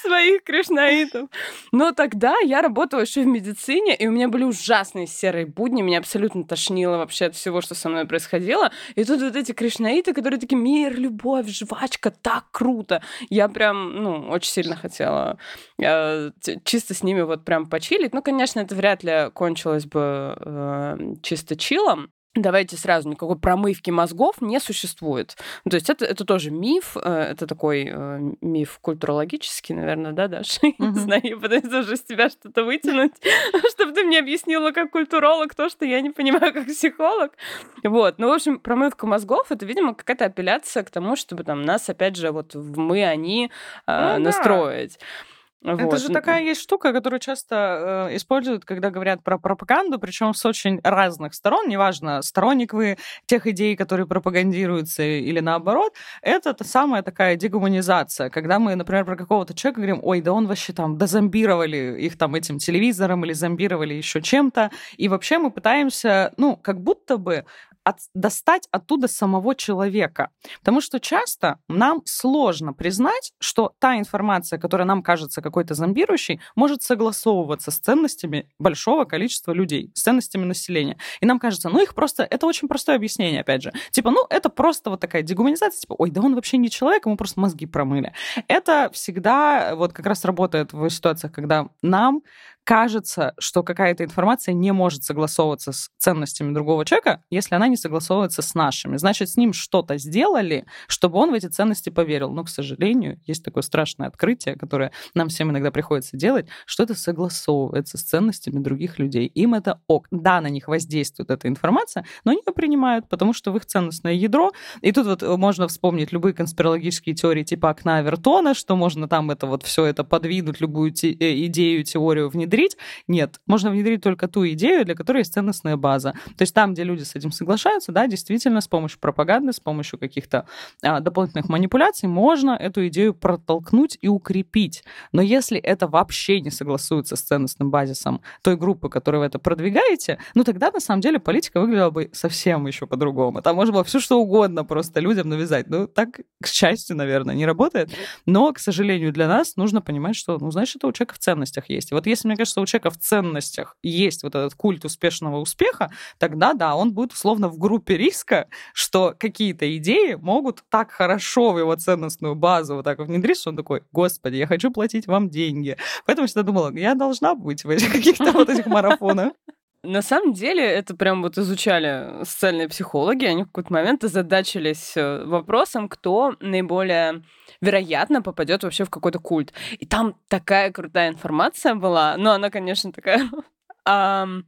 Своих кришнаитов. Но тогда я работала еще в медицине, и у меня были ужасные серые будни, меня абсолютно тошнило вообще от всего, что со мной происходило. И тут вот эти кришнаиты, которые такие мир, любовь, жвачка, так круто. Я прям, ну, очень сильно хотела э, чисто с ними вот прям почилить. Ну, конечно, это вряд ли кончилось бы э, чисто чилом, Давайте сразу, никакой промывки мозгов не существует. Ну, то есть это, это тоже миф, э, это такой э, миф культурологический, наверное, да, Даша? Mm-hmm. Не знаю, я пытаюсь уже с тебя что-то вытянуть, чтобы ты мне объяснила как культуролог то, что я не понимаю как психолог. Вот, ну, в общем, промывка мозгов — это, видимо, какая-то апелляция к тому, чтобы там нас, опять же, вот в мы, они э, ну, настроить. Да. Это вот. же такая есть штука, которую часто э, используют, когда говорят про пропаганду, причем с очень разных сторон, неважно, сторонник вы тех идей, которые пропагандируются, или наоборот, это та самая такая дегуманизация, когда мы, например, про какого-то человека говорим, ой, да он вообще там дозомбировали их там этим телевизором или зомбировали еще чем-то, и вообще мы пытаемся, ну, как будто бы от, достать оттуда самого человека. Потому что часто нам сложно признать, что та информация, которая нам кажется какой-то зомбирующей, может согласовываться с ценностями большого количества людей, с ценностями населения. И нам кажется, ну их просто, это очень простое объяснение, опять же. Типа, ну это просто вот такая дегуманизация, типа, ой, да он вообще не человек, ему просто мозги промыли. Это всегда вот как раз работает в ситуациях, когда нам кажется, что какая-то информация не может согласовываться с ценностями другого человека, если она не согласовывается с нашими. Значит, с ним что-то сделали, чтобы он в эти ценности поверил. Но, к сожалению, есть такое страшное открытие, которое нам всем иногда приходится делать, что это согласовывается с ценностями других людей. Им это ок. Да, на них воздействует эта информация, но они ее принимают, потому что в их ценностное ядро, и тут вот можно вспомнить любые конспирологические теории типа окна Авертона, что можно там это вот все это подвинуть, любую те, э, идею, теорию внедрить, внедрить. Нет, можно внедрить только ту идею, для которой есть ценностная база. То есть там, где люди с этим соглашаются, да, действительно, с помощью пропаганды, с помощью каких-то а, дополнительных манипуляций можно эту идею протолкнуть и укрепить. Но если это вообще не согласуется с ценностным базисом той группы, которую вы это продвигаете, ну тогда на самом деле политика выглядела бы совсем еще по-другому. Там можно было все что угодно просто людям навязать. Ну так, к счастью, наверное, не работает. Но, к сожалению, для нас нужно понимать, что, ну, значит, это у человека в ценностях есть. И вот если, мне кажется, у человека в ценностях есть вот этот культ успешного успеха, тогда да, он будет условно в группе риска, что какие-то идеи могут так хорошо в его ценностную базу вот так внедрить, что он такой, господи, я хочу платить вам деньги. Поэтому всегда думала, я должна быть в этих каких-то вот этих марафонах. На самом деле, это прям вот изучали социальные психологи, они в какой-то момент озадачились э, вопросом, кто наиболее вероятно, попадет вообще в какой-то культ. И там такая крутая информация была. Но она, конечно, такая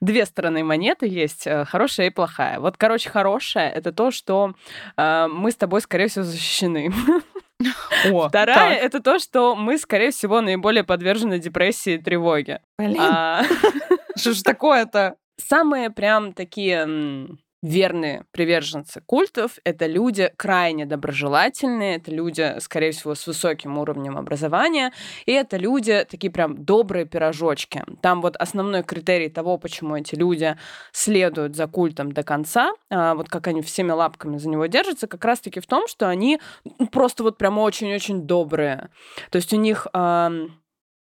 две стороны монеты есть, э, хорошая и плохая. Вот, короче, хорошая это то, что э, мы с тобой, скорее всего, защищены. О, Вторая так. это то, что мы, скорее всего, наиболее подвержены депрессии и тревоге. Блин. А... Что ж такое-то? Самые прям такие верные приверженцы культов — это люди крайне доброжелательные, это люди, скорее всего, с высоким уровнем образования, и это люди такие прям добрые пирожочки. Там вот основной критерий того, почему эти люди следуют за культом до конца, а, вот как они всеми лапками за него держатся, как раз-таки в том, что они просто вот прям очень-очень добрые. То есть у них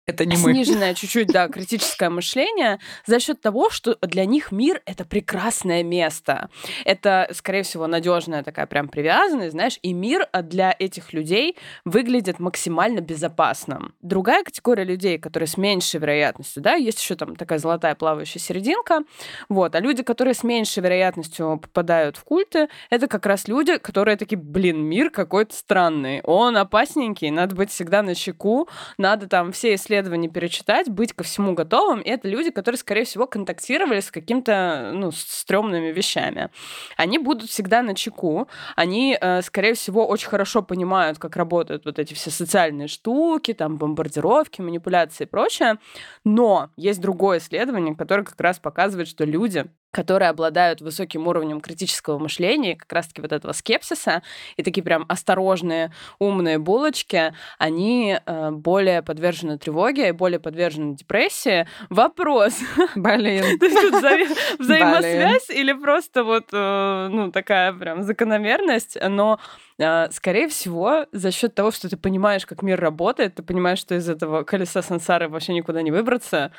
это не мы. Сниженное чуть-чуть, да, критическое мышление за счет того, что для них мир — это прекрасное место. Это, скорее всего, надежная такая прям привязанность, знаешь, и мир для этих людей выглядит максимально безопасным. Другая категория людей, которые с меньшей вероятностью, да, есть еще там такая золотая плавающая серединка, вот, а люди, которые с меньшей вероятностью попадают в культы, это как раз люди, которые такие, блин, мир какой-то странный, он опасненький, надо быть всегда на чеку, надо там все исследования исследований перечитать, быть ко всему готовым. И это люди, которые, скорее всего, контактировали с какими-то, ну, стрёмными вещами. Они будут всегда на чеку. Они, э, скорее всего, очень хорошо понимают, как работают вот эти все социальные штуки, там, бомбардировки, манипуляции и прочее. Но есть другое исследование, которое как раз показывает, что люди, которые обладают высоким уровнем критического мышления, как раз-таки вот этого скепсиса, и такие прям осторожные, умные булочки, они э, более подвержены тревоге, более подвержены депрессии. Вопрос. Блин. То есть тут взаимосвязь или просто вот, э, ну, такая прям закономерность, но скорее всего, за счет того, что ты понимаешь, как мир работает, ты понимаешь, что из этого колеса сансары вообще никуда не выбраться,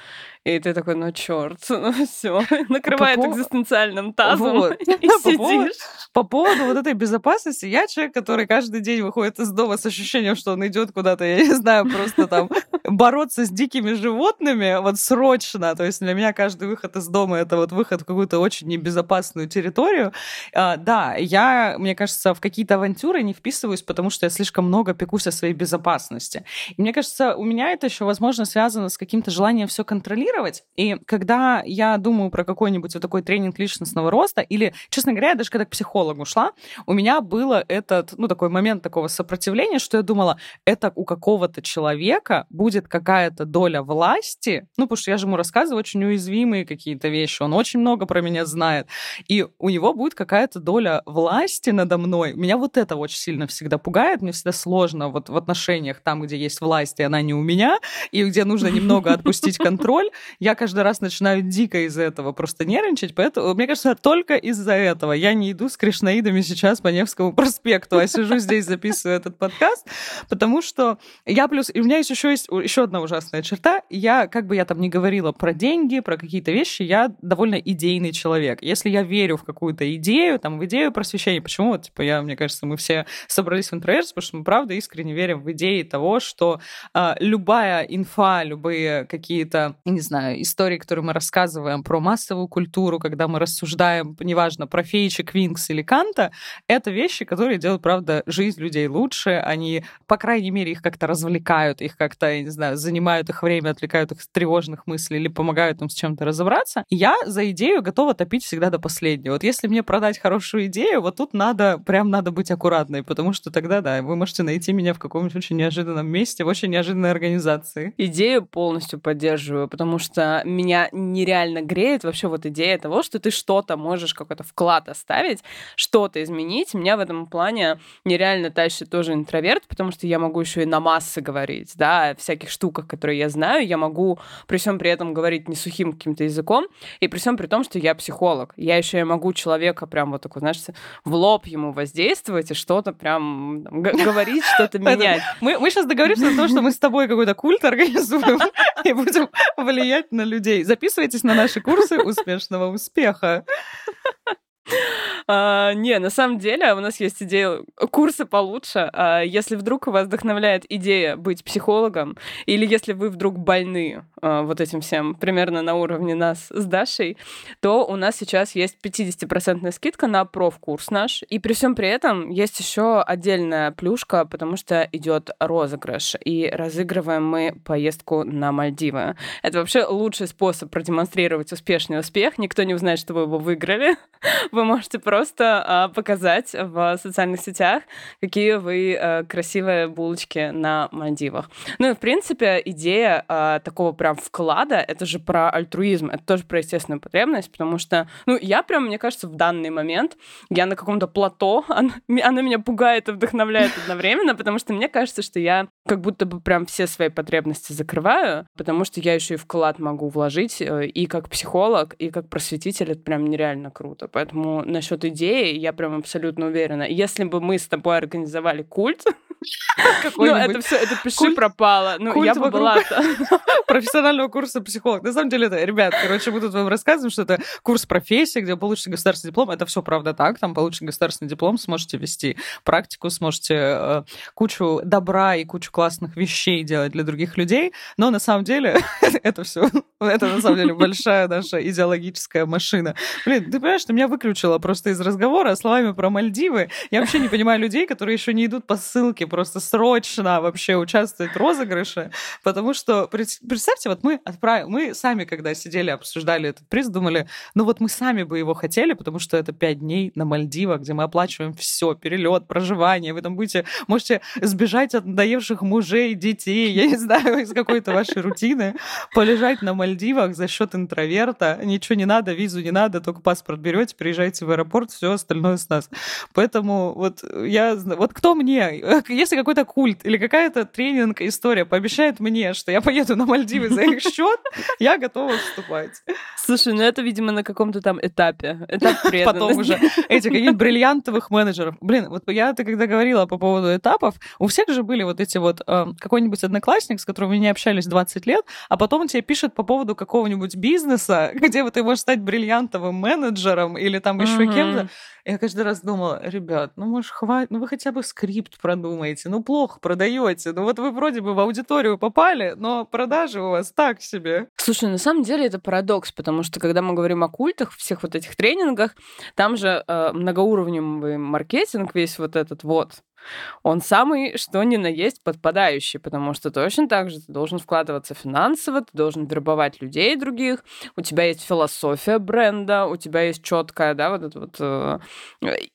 и ты такой, ну черт, ну все, накрывает По- экзистенциальным тазом Вот. и По поводу- сидишь. По поводу вот этой безопасности, я человек, который каждый день выходит из дома с ощущением, что он идет куда-то, я не знаю, просто там бороться с дикими животными, вот срочно. То есть для меня каждый выход из дома это вот выход в какую-то очень небезопасную территорию. А, да, я, мне кажется, в какие-то авантюры не вписываюсь, потому что я слишком много пекусь о своей безопасности. И мне кажется, у меня это еще, возможно, связано с каким-то желанием все контролировать. И когда я думаю про какой-нибудь вот такой тренинг личностного роста, или, честно говоря, я даже когда к психологу шла, у меня было этот, ну, такой момент такого сопротивления, что я думала, это у какого-то человека будет какая-то доля власти, ну, потому что я же ему рассказываю очень уязвимые какие-то вещи, он очень много про меня знает, и у него будет какая-то доля власти надо мной. Меня вот это очень сильно всегда пугает, мне всегда сложно вот в отношениях там, где есть власть, и она не у меня, и где нужно немного отпустить контроль, я каждый раз начинаю дико из-за этого просто нервничать, поэтому, мне кажется, только из-за этого я не иду с кришнаидами сейчас по Невскому проспекту, а сижу здесь, записываю этот подкаст, потому что я плюс... И у меня есть еще есть еще одна ужасная черта. Я, как бы я там не говорила про деньги, про какие-то вещи, я довольно идейный человек. Если я верю в какую-то идею, там, в идею просвещения, почему, вот, типа, я, мне кажется, мы все собрались в интроверс, потому что мы, правда, искренне верим в идеи того, что а, любая инфа, любые какие-то, не знаю, истории, которые мы рассказываем про массовую культуру, когда мы рассуждаем, неважно, про феечек, Винкс или Канта, это вещи, которые делают, правда, жизнь людей лучше, они, по крайней мере, их как-то развлекают, их как-то, знаю, занимают их время, отвлекают их от тревожных мыслей или помогают им с чем-то разобраться. Я за идею готова топить всегда до последнего. Вот если мне продать хорошую идею, вот тут надо, прям надо быть аккуратной, потому что тогда, да, вы можете найти меня в каком-нибудь очень неожиданном месте, в очень неожиданной организации. Идею полностью поддерживаю, потому что меня нереально греет вообще вот идея того, что ты что-то можешь, какой-то вклад оставить, что-то изменить. Меня в этом плане нереально тащит тоже интроверт, потому что я могу еще и на массы говорить, да, о всяких штуках, которые я знаю, я могу при всем при этом говорить не сухим каким-то языком, и при всем при том, что я психолог. Я еще и могу человека прям вот такой, знаешь, в лоб ему воздействовать и что-то прям там, говорить, что-то менять. Мы, мы сейчас договоримся на то, что мы с тобой какой-то культ организуем и будем влиять на людей. Записывайтесь на наши курсы успешного успеха. А, не, на самом деле у нас есть идея курса получше. А, если вдруг вас вдохновляет идея быть психологом, или если вы вдруг больны а, вот этим всем примерно на уровне нас с Дашей, то у нас сейчас есть 50% скидка на профкурс наш. И при всем при этом есть еще отдельная плюшка, потому что идет розыгрыш. И разыгрываем мы поездку на Мальдивы. Это вообще лучший способ продемонстрировать успешный успех. Никто не узнает, что вы его выиграли. Вы можете просто а, показать в социальных сетях, какие вы а, красивые булочки на Мальдивах. Ну и, в принципе, идея а, такого прям вклада, это же про альтруизм, это тоже про естественную потребность, потому что, ну, я прям, мне кажется, в данный момент я на каком-то плато, она, она меня пугает и вдохновляет одновременно, потому что мне кажется, что я как будто бы прям все свои потребности закрываю, потому что я еще и вклад могу вложить э, и как психолог, и как просветитель, это прям нереально круто. Поэтому насчет идеи я прям абсолютно уверена. Если бы мы с тобой организовали культ, ну, это все, это пиши культ- пропало. Ну, я бы была... профессионального курса психолог. На самом деле, это, ребят, короче, мы тут вам рассказываем, что это курс профессии, где вы получите государственный диплом. Это все правда так. Там получите государственный диплом, сможете вести практику, сможете э, кучу добра и кучу классных вещей делать для других людей. Но на самом деле это все, это на самом деле большая наша идеологическая машина. Блин, ты понимаешь, ты меня выключила просто из разговора словами про Мальдивы. Я вообще не понимаю людей, которые еще не идут по ссылке просто срочно вообще участвовать в розыгрыше, потому что пред- представьте, вот мы отправим, мы сами, когда сидели, обсуждали этот приз, думали, ну вот мы сами бы его хотели, потому что это пять дней на Мальдивах, где мы оплачиваем все, перелет, проживание, вы там будете, можете сбежать от надоевших мужей, детей, я не знаю, из какой-то вашей рутины, полежать на Мальдивах, за счет интроверта. Ничего не надо, визу не надо, только паспорт берете, приезжайте в аэропорт, все остальное с нас. Поэтому вот я... Вот кто мне, если какой-то культ или какая-то тренинг история пообещает мне, что я поеду на Мальдивы за их счет, я готова вступать. Слушай, ну это, видимо, на каком-то там этапе. Этап Потом уже эти какие-то бриллиантовых менеджеров. Блин, вот я ты когда говорила по поводу этапов, у всех же были вот эти вот э, какой-нибудь одноклассник, с которым вы не общались 20 лет, а потом он тебе пишет по поводу какого-нибудь бизнеса, где вот ты можешь стать бриллиантовым менеджером или там еще mm-hmm. кем-то. Я каждый раз думала, ребят, ну, может, хватит, ну, вы хотя бы скрипт продумаете, ну, плохо продаете, ну, вот вы вроде бы в аудиторию попали, но продажи у вас так себе. Слушай, на самом деле это парадокс, потому что когда мы говорим о культах, всех вот этих тренингах, там же э, многоуровневый маркетинг весь вот этот вот, он самый, что ни на есть, подпадающий, потому что точно так же ты должен вкладываться финансово, ты должен вербовать людей других, у тебя есть философия бренда, у тебя есть четкая, да, вот эта вот э,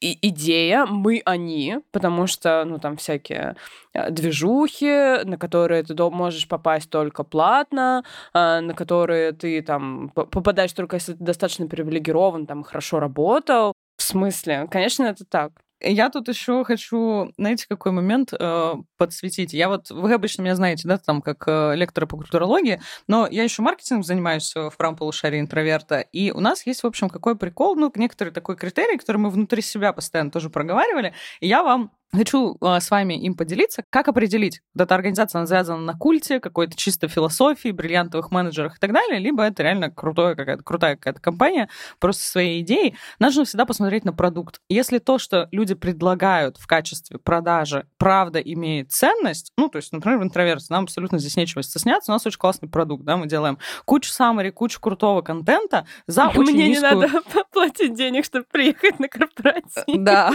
идея «мы, они», потому что, ну, там всякие э, движухи, на которые ты можешь попасть только платно, э, на которые ты там попадаешь только если ты достаточно привилегирован, там, хорошо работал. В смысле? Конечно, это так. Я тут еще хочу, знаете, какой момент э, подсветить. Я вот, вы обычно меня знаете, да, там, как э, лектора по культурологии, но я еще маркетингом занимаюсь в правом полушарии интроверта, и у нас есть, в общем, какой прикол, ну, некоторый такой критерий, который мы внутри себя постоянно тоже проговаривали, и я вам Хочу э, с вами им поделиться. Как определить, вот эта организация она завязана на культе, какой-то чисто философии, бриллиантовых менеджерах и так далее, либо это реально крутое какая-то, крутая какая-то компания, просто своей идеей. Нужно всегда посмотреть на продукт. Если то, что люди предлагают в качестве продажи, правда имеет ценность, ну, то есть, например, в интроверте нам абсолютно здесь нечего стесняться, у нас очень классный продукт, да, мы делаем кучу саммари, кучу крутого контента за очень Мне низкую... не надо платить денег, чтобы приехать на корпоратив. Да.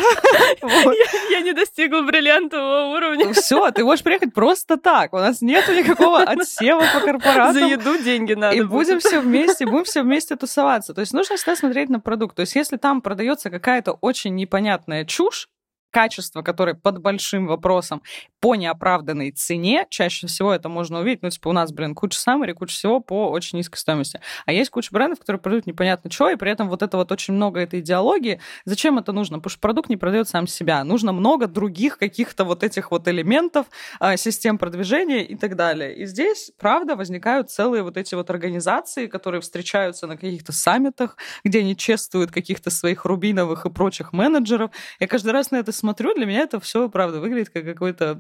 Я не достигла бриллиантового уровня. Все, ты можешь приехать просто так. У нас нету никакого отсева по корпоратам. За еду деньги надо. И будем все вместе, будем все вместе тусоваться. То есть нужно всегда смотреть на продукт. То есть если там продается какая-то очень непонятная чушь, качество, которое под большим вопросом, по неоправданной цене, чаще всего это можно увидеть, ну, типа, у нас, блин, куча саммари, куча всего по очень низкой стоимости. А есть куча брендов, которые продают непонятно что, и при этом вот это вот очень много этой идеологии. Зачем это нужно? Потому что продукт не продает сам себя. Нужно много других каких-то вот этих вот элементов, а, систем продвижения и так далее. И здесь, правда, возникают целые вот эти вот организации, которые встречаются на каких-то саммитах, где они чествуют каких-то своих рубиновых и прочих менеджеров. Я каждый раз на это смотрю, для меня это все, правда, выглядит как какой-то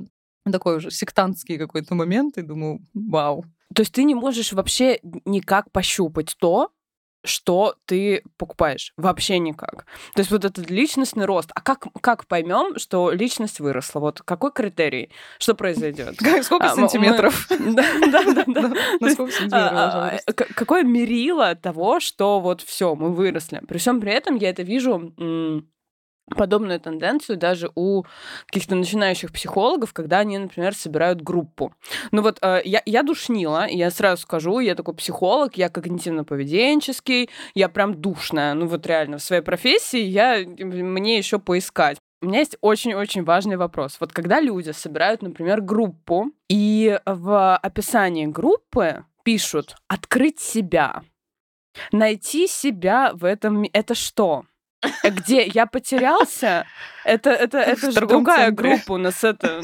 такой уже сектантский какой-то момент, и думаю, вау. То есть ты не можешь вообще никак пощупать то, что ты покупаешь. Вообще никак. То есть вот этот личностный рост. А как, как поймем, что личность выросла? Вот какой критерий? Что произойдет? Сколько а, сантиметров? Да, да, да. На сколько сантиметров? Какое мерило того, что вот все, мы выросли? При всем при этом я это вижу подобную тенденцию даже у каких-то начинающих психологов, когда они, например, собирают группу. Ну вот э, я, я душнила, я сразу скажу, я такой психолог, я когнитивно-поведенческий, я прям душная. Ну вот реально, в своей профессии я, мне еще поискать. У меня есть очень-очень важный вопрос. Вот когда люди собирают, например, группу, и в описании группы пишут «открыть себя», найти себя в этом... Это что? Э, где я потерялся? Это, это, это же другая центре. группа у нас. Это...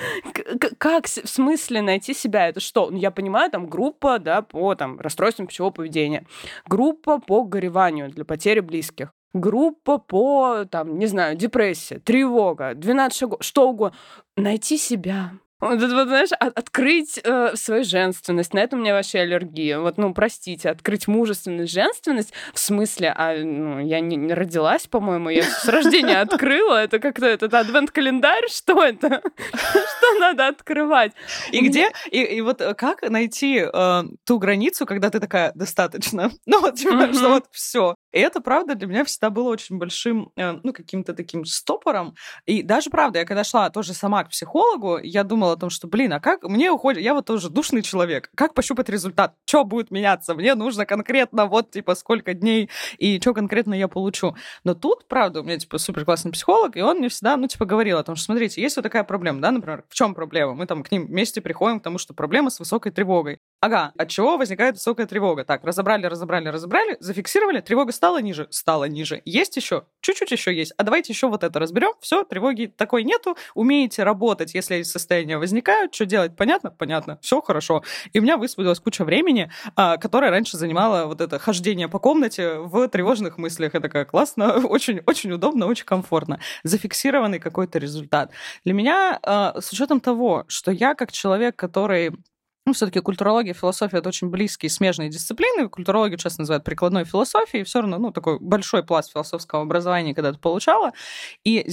Как, в смысле найти себя? Это что? Ну, я понимаю, там группа, да, по там, расстройствам пищевого поведения. Группа по гореванию для потери близких. Группа по, там, не знаю, депрессия, тревога, 12 шагов, что угодно. Найти себя. Вот вот, знаешь, открыть э, свою женственность. На это у меня вообще аллергия. Вот, ну, простите, открыть мужественность, женственность. В смысле, а ну, я не, не родилась, по-моему, я с рождения открыла. Это как-то этот адвент-календарь, что это? Что надо открывать? И где? И, и вот э, как найти э, ту границу, когда ты такая достаточно? Ну, вот, типа, что вот все. И это, правда, для меня всегда было очень большим, э, ну, каким-то таким стопором. И даже, правда, я когда шла тоже сама к психологу, я думала о том, что, блин, а как мне уходит... Я вот тоже душный человек. Как пощупать результат? Что будет меняться? Мне нужно конкретно вот, типа, сколько дней и что конкретно я получу. Но тут, правда, у меня, типа, супер классный психолог, и он мне всегда, ну, типа, говорил о том, что, смотрите, есть вот такая проблема, да, например, в чем проблема? Мы там к ним вместе приходим к тому, что проблема с высокой тревогой. Ага, от чего возникает высокая тревога? Так, разобрали, разобрали, разобрали, зафиксировали, тревога стала ниже, стала ниже. Есть еще? Чуть-чуть еще есть. А давайте еще вот это разберем. Все, тревоги такой нету. Умеете работать, если состояния возникают. Что делать? Понятно? Понятно. Все хорошо. И у меня высвободилась куча времени, а, которое раньше занимало вот это хождение по комнате в тревожных мыслях. Это такая классно, очень, очень удобно, очень комфортно. Зафиксированный какой-то результат. Для меня, а, с учетом того, что я как человек, который ну, все-таки культурология и философия это очень близкие, смежные дисциплины. Культурологию часто называют прикладной философией, все равно, ну, такой большой пласт философского образования когда-то получала. И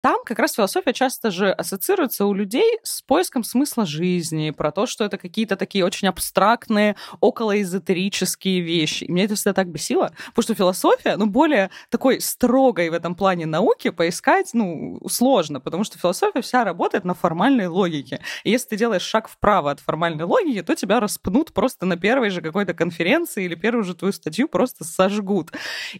там как раз философия часто же ассоциируется у людей с поиском смысла жизни, про то, что это какие-то такие очень абстрактные, околоэзотерические вещи. И меня это всегда так бесило, потому что философия, ну, более такой строгой в этом плане науки поискать, ну, сложно, потому что философия вся работает на формальной логике. И если ты делаешь шаг вправо от формальной логики, то тебя распнут просто на первой же какой-то конференции или первую же твою статью просто сожгут.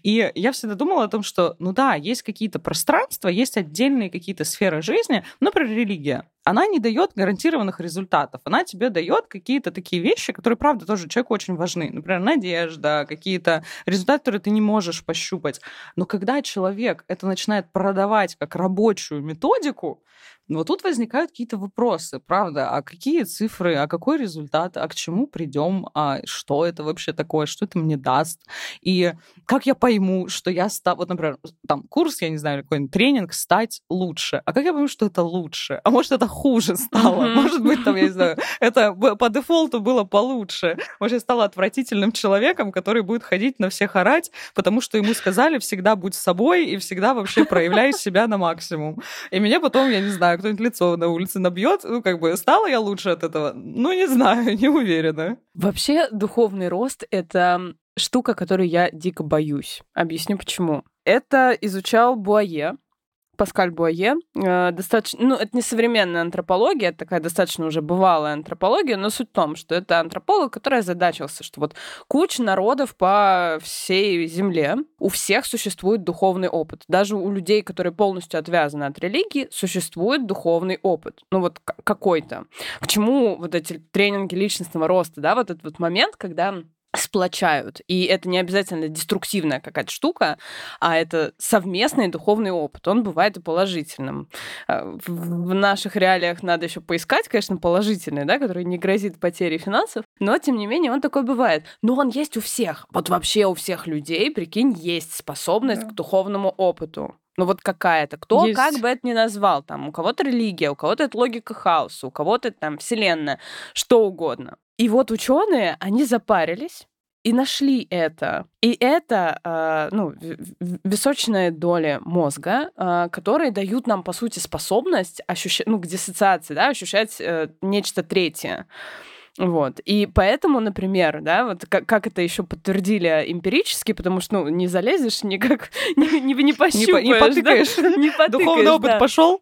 И я всегда думала о том, что, ну да, есть какие-то пространства, есть отдельные отдельные какие-то сферы жизни, например, религия она не дает гарантированных результатов. Она тебе дает какие-то такие вещи, которые, правда, тоже человеку очень важны. Например, надежда, какие-то результаты, которые ты не можешь пощупать. Но когда человек это начинает продавать как рабочую методику, но тут возникают какие-то вопросы, правда, а какие цифры, а какой результат, а к чему придем, а что это вообще такое, что это мне даст, и как я пойму, что я стал, вот, например, там курс, я не знаю, какой-нибудь тренинг, стать лучше, а как я пойму, что это лучше, а может это хуже стало, mm-hmm. может быть, там, я не знаю, это по дефолту было получше, может, я стала отвратительным человеком, который будет ходить на всех орать, потому что ему сказали всегда будь собой и всегда вообще проявляй себя на максимум. И меня потом, я не знаю, кто-нибудь лицо на улице набьет, ну, как бы, стала я лучше от этого? Ну, не знаю, не уверена. Вообще, духовный рост — это штука, которой я дико боюсь. Объясню почему. Это изучал Буае, Паскаль Буае. Э, достаточно, ну, это не современная антропология, это такая достаточно уже бывалая антропология, но суть в том, что это антрополог, который озадачился, что вот куча народов по всей Земле, у всех существует духовный опыт. Даже у людей, которые полностью отвязаны от религии, существует духовный опыт. Ну вот какой-то. К чему вот эти тренинги личностного роста, да, вот этот вот момент, когда сплочают. И это не обязательно деструктивная какая-то штука, а это совместный духовный опыт. Он бывает и положительным. А, в наших реалиях надо еще поискать, конечно, положительный, да, который не грозит потерей финансов, но, тем не менее, он такой бывает. Но он есть у всех. Вот вообще у всех людей, прикинь, есть способность да. к духовному опыту. Ну вот какая-то. Кто есть. как бы это ни назвал. Там у кого-то религия, у кого-то это логика хаоса, у кого-то там вселенная, что угодно. И вот ученые, они запарились и нашли это. И это э, ну, височные доли мозга, э, которые дают нам, по сути, способность ощущать, ну, к диссоциации, да, ощущать э, нечто третье. Вот. И поэтому, например, да, вот как, как это еще подтвердили эмпирически, потому что, ну, не залезешь никак, не, не, не пощупаешь. Не, не потыкаешь. Да? Не потыкаешь, Духовный опыт да. пошел.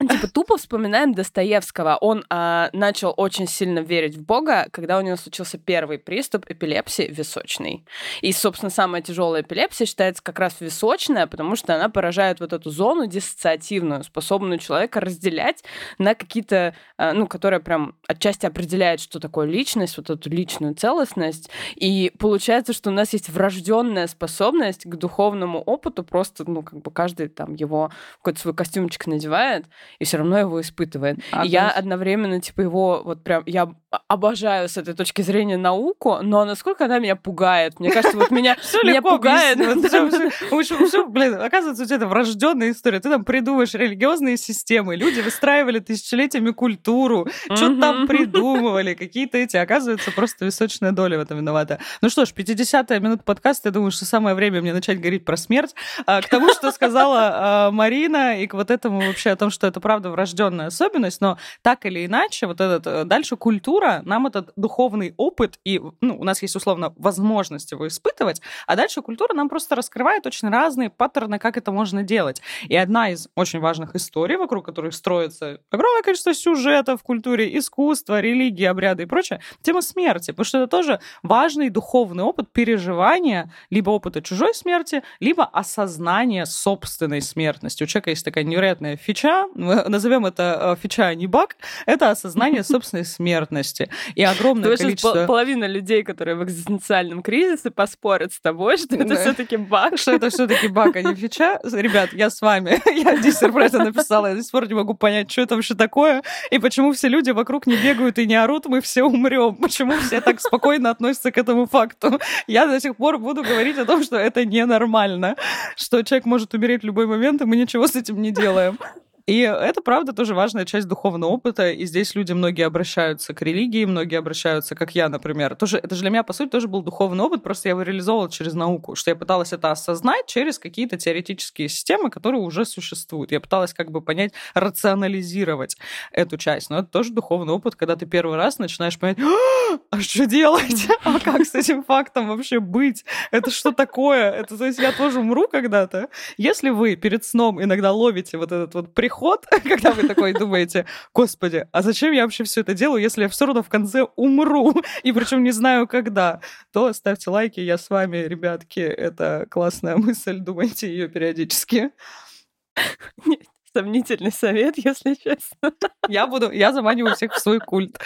Типа тупо вспоминаем Достоевского. Он а, начал очень сильно верить в Бога, когда у него случился первый приступ эпилепсии височный. И, собственно, самая тяжелая эпилепсия считается как раз височная, потому что она поражает вот эту зону диссоциативную, способную человека разделять на какие-то, а, ну, которая прям отчасти определяет, что такое такое личность, вот эту личную целостность. И получается, что у нас есть врожденная способность к духовному опыту, просто, ну, как бы каждый там его какой-то свой костюмчик надевает и все равно его испытывает. А, и я одновременно, типа, его вот прям, я обожаю с этой точки зрения науку, но насколько она меня пугает. Мне кажется, вот меня, меня пугает. Блин, оказывается, у тебя это врожденная история. Ты там придумаешь религиозные системы, люди выстраивали тысячелетиями культуру, что-то там придумывали, какие какие-то эти, оказывается, просто височная доля в этом виновата. Ну что ж, 50-я минута подкаста, я думаю, что самое время мне начать говорить про смерть. А, к тому, что сказала а, Марина, и к вот этому вообще о том, что это правда врожденная особенность, но так или иначе, вот этот э, дальше культура, нам этот духовный опыт, и ну, у нас есть условно возможность его испытывать, а дальше культура нам просто раскрывает очень разные паттерны, как это можно делать. И одна из очень важных историй, вокруг которых строится огромное количество сюжетов в культуре, искусства, религии, обряды и прочее, тема смерти, потому что это тоже важный духовный опыт переживания либо опыта чужой смерти, либо осознания собственной смертности. У человека есть такая невероятная фича, назовем это э, фича, а не баг, это осознание собственной смертности. И огромное количество... половина людей, которые в экзистенциальном кризисе, поспорят с тобой, что это все-таки баг. Что это все-таки баг, а не фича. Ребят, я с вами. Я диссер про это написала. Я до сих пор не могу понять, что это вообще такое, и почему все люди вокруг не бегают и не орут, мы все умрем. Почему все так спокойно относятся к этому факту. Я до сих пор буду говорить о том, что это ненормально, что человек может умереть в любой момент, и мы ничего с этим не делаем. И это, правда, тоже важная часть духовного опыта. И здесь люди многие обращаются к религии, многие обращаются, как я, например. Тоже, это же для меня, по сути, тоже был духовный опыт, просто я его реализовывала через науку, что я пыталась это осознать через какие-то теоретические системы, которые уже существуют. Я пыталась как бы понять, рационализировать эту часть. Но это тоже духовный опыт, когда ты первый раз начинаешь понять, а что делать? А как с этим фактом вообще быть? Это что такое? Это, то есть я тоже умру когда-то? Если вы перед сном иногда ловите вот этот вот приход ход, когда вы такой думаете, господи, а зачем я вообще все это делаю, если я все равно в конце умру, и причем не знаю когда, то ставьте лайки, я с вами, ребятки, это классная мысль, думайте ее периодически. Сомнительный совет, если честно. Я буду, я заманиваю всех в свой культ.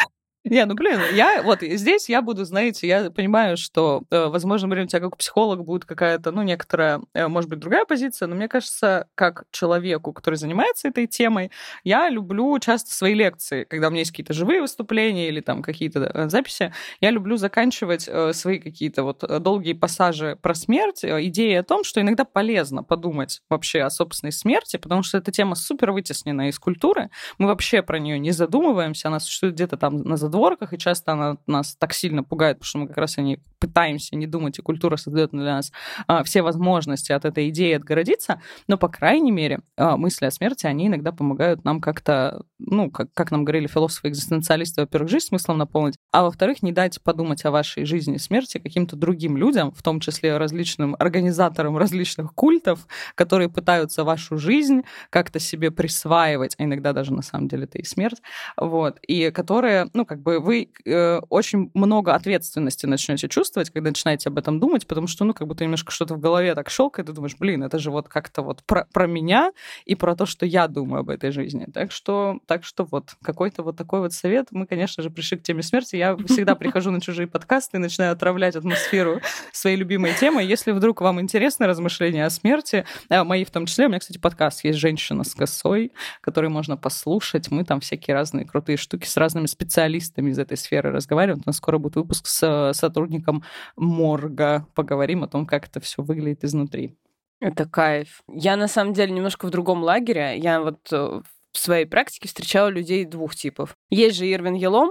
Не, ну блин, я вот здесь я буду, знаете, я понимаю, что, э, возможно, Марина, у тебя как у психолога будет какая-то, ну, некоторая, э, может быть, другая позиция, но мне кажется, как человеку, который занимается этой темой, я люблю часто свои лекции, когда у меня есть какие-то живые выступления или там какие-то э, записи, я люблю заканчивать свои какие-то вот долгие пассажи про смерть, идеи о том, что иногда полезно подумать вообще о собственной смерти, потому что эта тема супер вытеснена из культуры, мы вообще про нее не задумываемся, она существует где-то там на задворках, и часто она нас так сильно пугает, потому что мы как раз о ней пытаемся не думать, и культура создает для нас а, все возможности от этой идеи отгородиться, но, по крайней мере, а, мысли о смерти, они иногда помогают нам как-то, ну, как, как нам говорили философы-экзистенциалисты, во-первых, жизнь смыслом наполнить, а во-вторых, не дать подумать о вашей жизни и смерти каким-то другим людям, в том числе различным организаторам различных культов, которые пытаются вашу жизнь как-то себе присваивать, а иногда даже на самом деле это и смерть, вот, и которые, ну, как бы вы э, очень много ответственности начнете чувствовать, когда начинаете об этом думать, потому что, ну, как будто немножко что-то в голове так щелкает, и думаешь, блин, это же вот как-то вот про, про меня и про то, что я думаю об этой жизни. Так что, так что вот какой-то вот такой вот совет. Мы, конечно же, пришли к теме смерти. Я всегда прихожу на чужие подкасты и начинаю отравлять атмосферу своей любимой темы. Если вдруг вам интересны размышления о смерти, э, мои в том числе, у меня, кстати, подкаст есть «Женщина с косой», который можно послушать. Мы там всякие разные крутые штуки с разными специалистами специалистами из этой сферы разговариваем. У нас скоро будет выпуск с э, сотрудником морга. Поговорим о том, как это все выглядит изнутри. Это кайф. Я на самом деле немножко в другом лагере. Я вот э, в своей практике встречала людей двух типов. Есть же Ирвин Елом,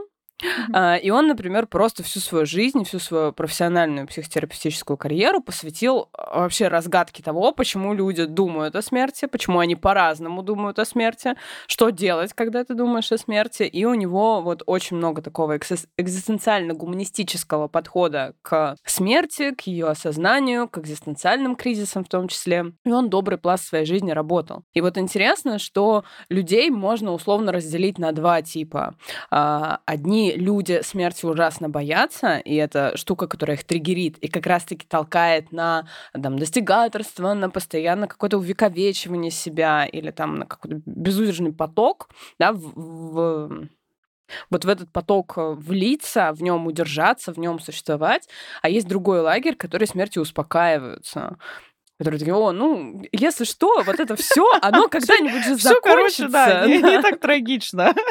а, и он, например, просто всю свою жизнь, всю свою профессиональную психотерапевтическую карьеру посвятил а, вообще разгадке того, почему люди думают о смерти, почему они по-разному думают о смерти, что делать, когда ты думаешь о смерти. И у него вот очень много такого экзистенциально-гуманистического подхода к смерти, к ее осознанию, к экзистенциальным кризисам в том числе. И он добрый пласт своей жизни работал. И вот интересно, что людей можно условно разделить на два типа. А, люди смерти ужасно боятся, и это штука, которая их триггерит и как раз-таки толкает на там, достигаторство, на постоянно какое-то увековечивание себя или там на какой-то безудержный поток, да, в, в вот в этот поток э, влиться, в нем удержаться, в нем существовать. А есть другой лагерь, который смертью успокаиваются которые такие, о, ну, если что, вот это все, оно когда-нибудь же закончится. короче, да, не, не так трагично.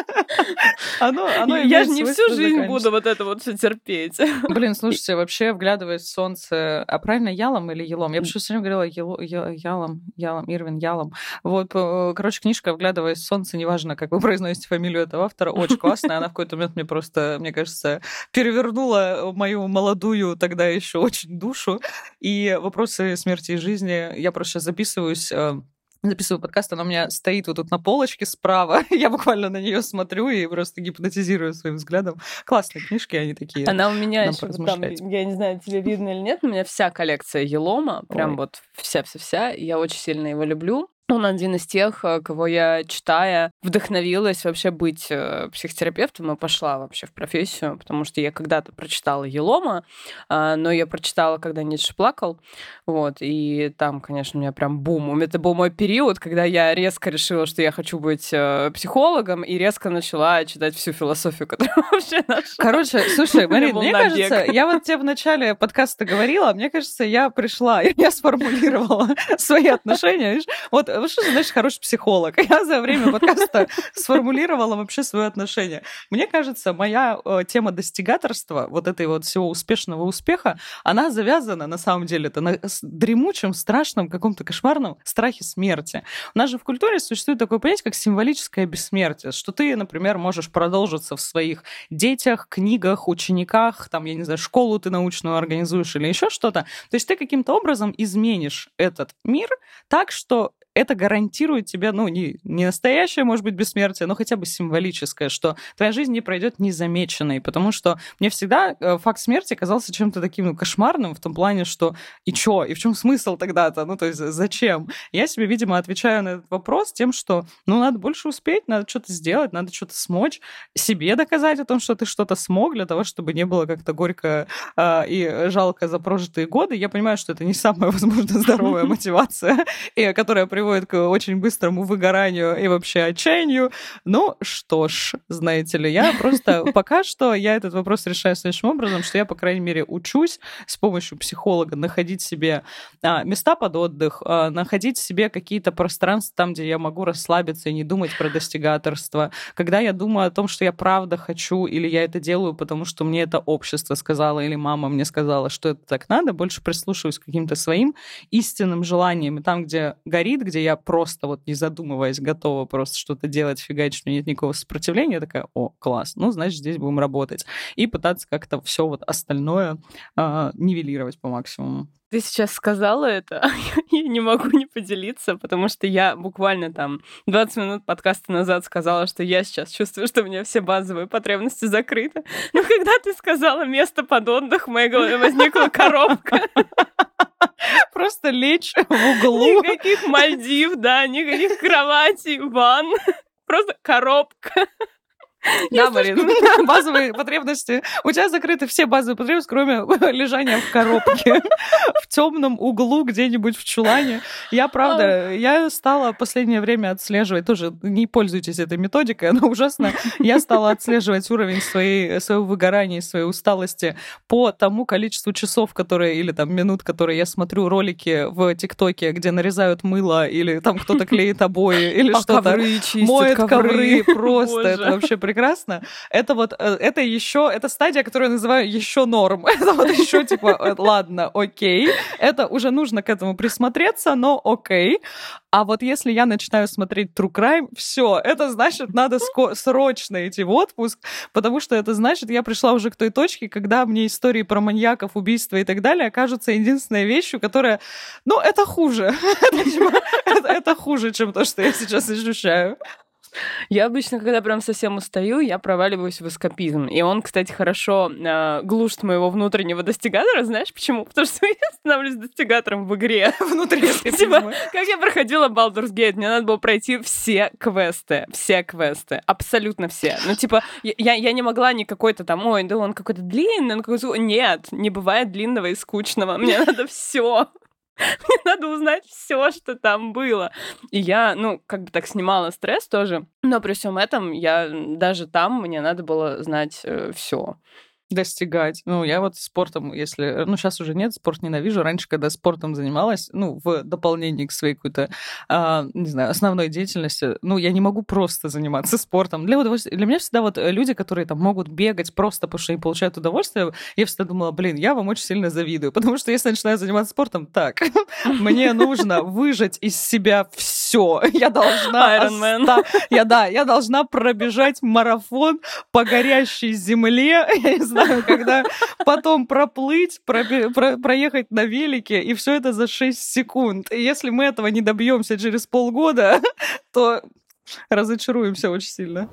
Оно, оно Я же не всю жизнь буду вот это вот все терпеть. Блин, слушайте, вообще, вглядываясь в солнце, а правильно ялом или елом? Я почему все время говорила ялом, ялом, Ирвин, ялом. Вот, короче, книжка «Вглядываясь в солнце», неважно, как вы произносите фамилию этого автора, очень классная. Она в какой-то момент мне просто, мне кажется, перевернула мою молодую тогда еще очень душу. И вопросы смерти и жизни жизни. Я просто записываюсь э, записываю подкаст, она у меня стоит вот тут на полочке справа. Я буквально на нее смотрю и просто гипнотизирую своим взглядом. Классные книжки, они такие. Она у меня еще там, я не знаю, тебе видно или нет, у меня вся коллекция Елома, прям Ой. вот вся-вся-вся. Я очень сильно его люблю. Он один из тех, э, кого я, читая, вдохновилась вообще быть э, психотерапевтом и пошла вообще в профессию, потому что я когда-то прочитала Елома, а, но я прочитала, когда Ницше плакал, вот, и там, конечно, у меня прям бум. Это был мой период, когда я резко решила, что я хочу быть э, психологом, и резко начала читать всю философию, которую вообще нашла. Короче, слушай, Марин, мне кажется, я вот тебе в начале подкаста говорила, мне кажется, я пришла, я сформулировала свои отношения, вот что значит хороший психолог? Я за время подкаста сформулировала вообще свое отношение. Мне кажется, моя э, тема достигаторства, вот этой вот всего успешного успеха, она завязана, на самом деле, это на дремучем, страшном, каком-то кошмарном страхе смерти. У нас же в культуре существует такое понятие, как символическое бессмертие, что ты, например, можешь продолжиться в своих детях, книгах, учениках, там, я не знаю, школу ты научную организуешь или еще что-то. То есть ты каким-то образом изменишь этот мир так, что это гарантирует тебе, ну, не, не настоящее, может быть, бессмертие, но хотя бы символическое, что твоя жизнь не пройдет незамеченной, потому что мне всегда э, факт смерти казался чем-то таким, ну, кошмарным в том плане, что и чё, и в чем смысл тогда-то, ну, то есть зачем? Я себе, видимо, отвечаю на этот вопрос тем, что, ну, надо больше успеть, надо что-то сделать, надо что-то смочь, себе доказать о том, что ты что-то смог, для того, чтобы не было как-то горько э, и жалко за прожитые годы. Я понимаю, что это не самая, возможно, здоровая мотивация, которая приводит приводит к очень быстрому выгоранию и вообще отчаянию. Ну что ж, знаете ли, я просто пока что я этот вопрос решаю следующим образом, что я, по крайней мере, учусь с помощью психолога находить себе а, места под отдых, а, находить себе какие-то пространства там, где я могу расслабиться и не думать про достигаторство. Когда я думаю о том, что я правда хочу, или я это делаю, потому что мне это общество сказало, или мама мне сказала, что это так надо, больше прислушиваюсь к каким-то своим истинным желаниям. И там, где горит, где где я просто вот не задумываясь готова просто что-то делать, фигачить, у нет никакого сопротивления, я такая, о, класс, ну, значит, здесь будем работать. И пытаться как-то все вот остальное э, нивелировать по максимуму. Ты сейчас сказала это, я не могу не поделиться, потому что я буквально там 20 минут подкаста назад сказала, что я сейчас чувствую, что у меня все базовые потребности закрыты. Но когда ты сказала место под отдых, в моей голове возникла коробка. Просто лечь в углу. Никаких Мальдив, да, никаких кроватей, ванн. Просто коробка. Да, Марин, базовые потребности. У тебя закрыты все базовые потребности, кроме лежания в коробке в темном углу где-нибудь в чулане. Я, правда, я стала последнее время отслеживать, тоже не пользуйтесь этой методикой, она ужасна. Я стала отслеживать уровень своей, своего выгорания, своей усталости по тому количеству часов, которые, или там минут, которые я смотрю ролики в ТикТоке, где нарезают мыло, или там кто-то клеит обои, или а что-то. Моет ковры. Просто это вообще прекрасно. Это вот, э, это еще, это стадия, которую я называю еще норм. Это вот еще типа, э, ладно, окей. Это уже нужно к этому присмотреться, но окей. А вот если я начинаю смотреть True Crime, все, это значит, надо срочно идти в отпуск, потому что это значит, я пришла уже к той точке, когда мне истории про маньяков, убийства и так далее окажутся единственной вещью, которая, ну, это хуже. Типа, это хуже, чем то, что я сейчас ощущаю. Я обычно, когда прям совсем устаю, я проваливаюсь в эскапизм. И он, кстати, хорошо э, глушит моего внутреннего достигатора. Знаешь почему? Потому что я становлюсь достигатором в игре. Внутри типа, Как я проходила Baldur's Gate, мне надо было пройти все квесты. Все квесты. Абсолютно все. Ну, типа, я, я не могла ни какой-то там, ой, да он какой-то длинный, он какой-то... Нет, не бывает длинного и скучного. Мне надо все. Мне надо узнать все, что там было. И я, ну, как бы так снимала стресс тоже. Но при всем этом я даже там мне надо было знать э, все достигать. Ну, я вот спортом, если... Ну, сейчас уже нет, спорт ненавижу. Раньше, когда спортом занималась, ну, в дополнение к своей какой-то, а, не знаю, основной деятельности, ну, я не могу просто заниматься спортом. Для, удовольствия... Для меня всегда вот люди, которые там могут бегать просто потому что они получают удовольствие, я всегда думала, блин, я вам очень сильно завидую, потому что если начинаю заниматься спортом, так, мне нужно выжать из себя все. Я должна... Iron Man. Я, да, я должна пробежать марафон по горящей земле, я не знаю, знаю, когда потом проплыть, про, про, проехать на велике, и все это за 6 секунд. И если мы этого не добьемся через полгода, то разочаруемся очень сильно.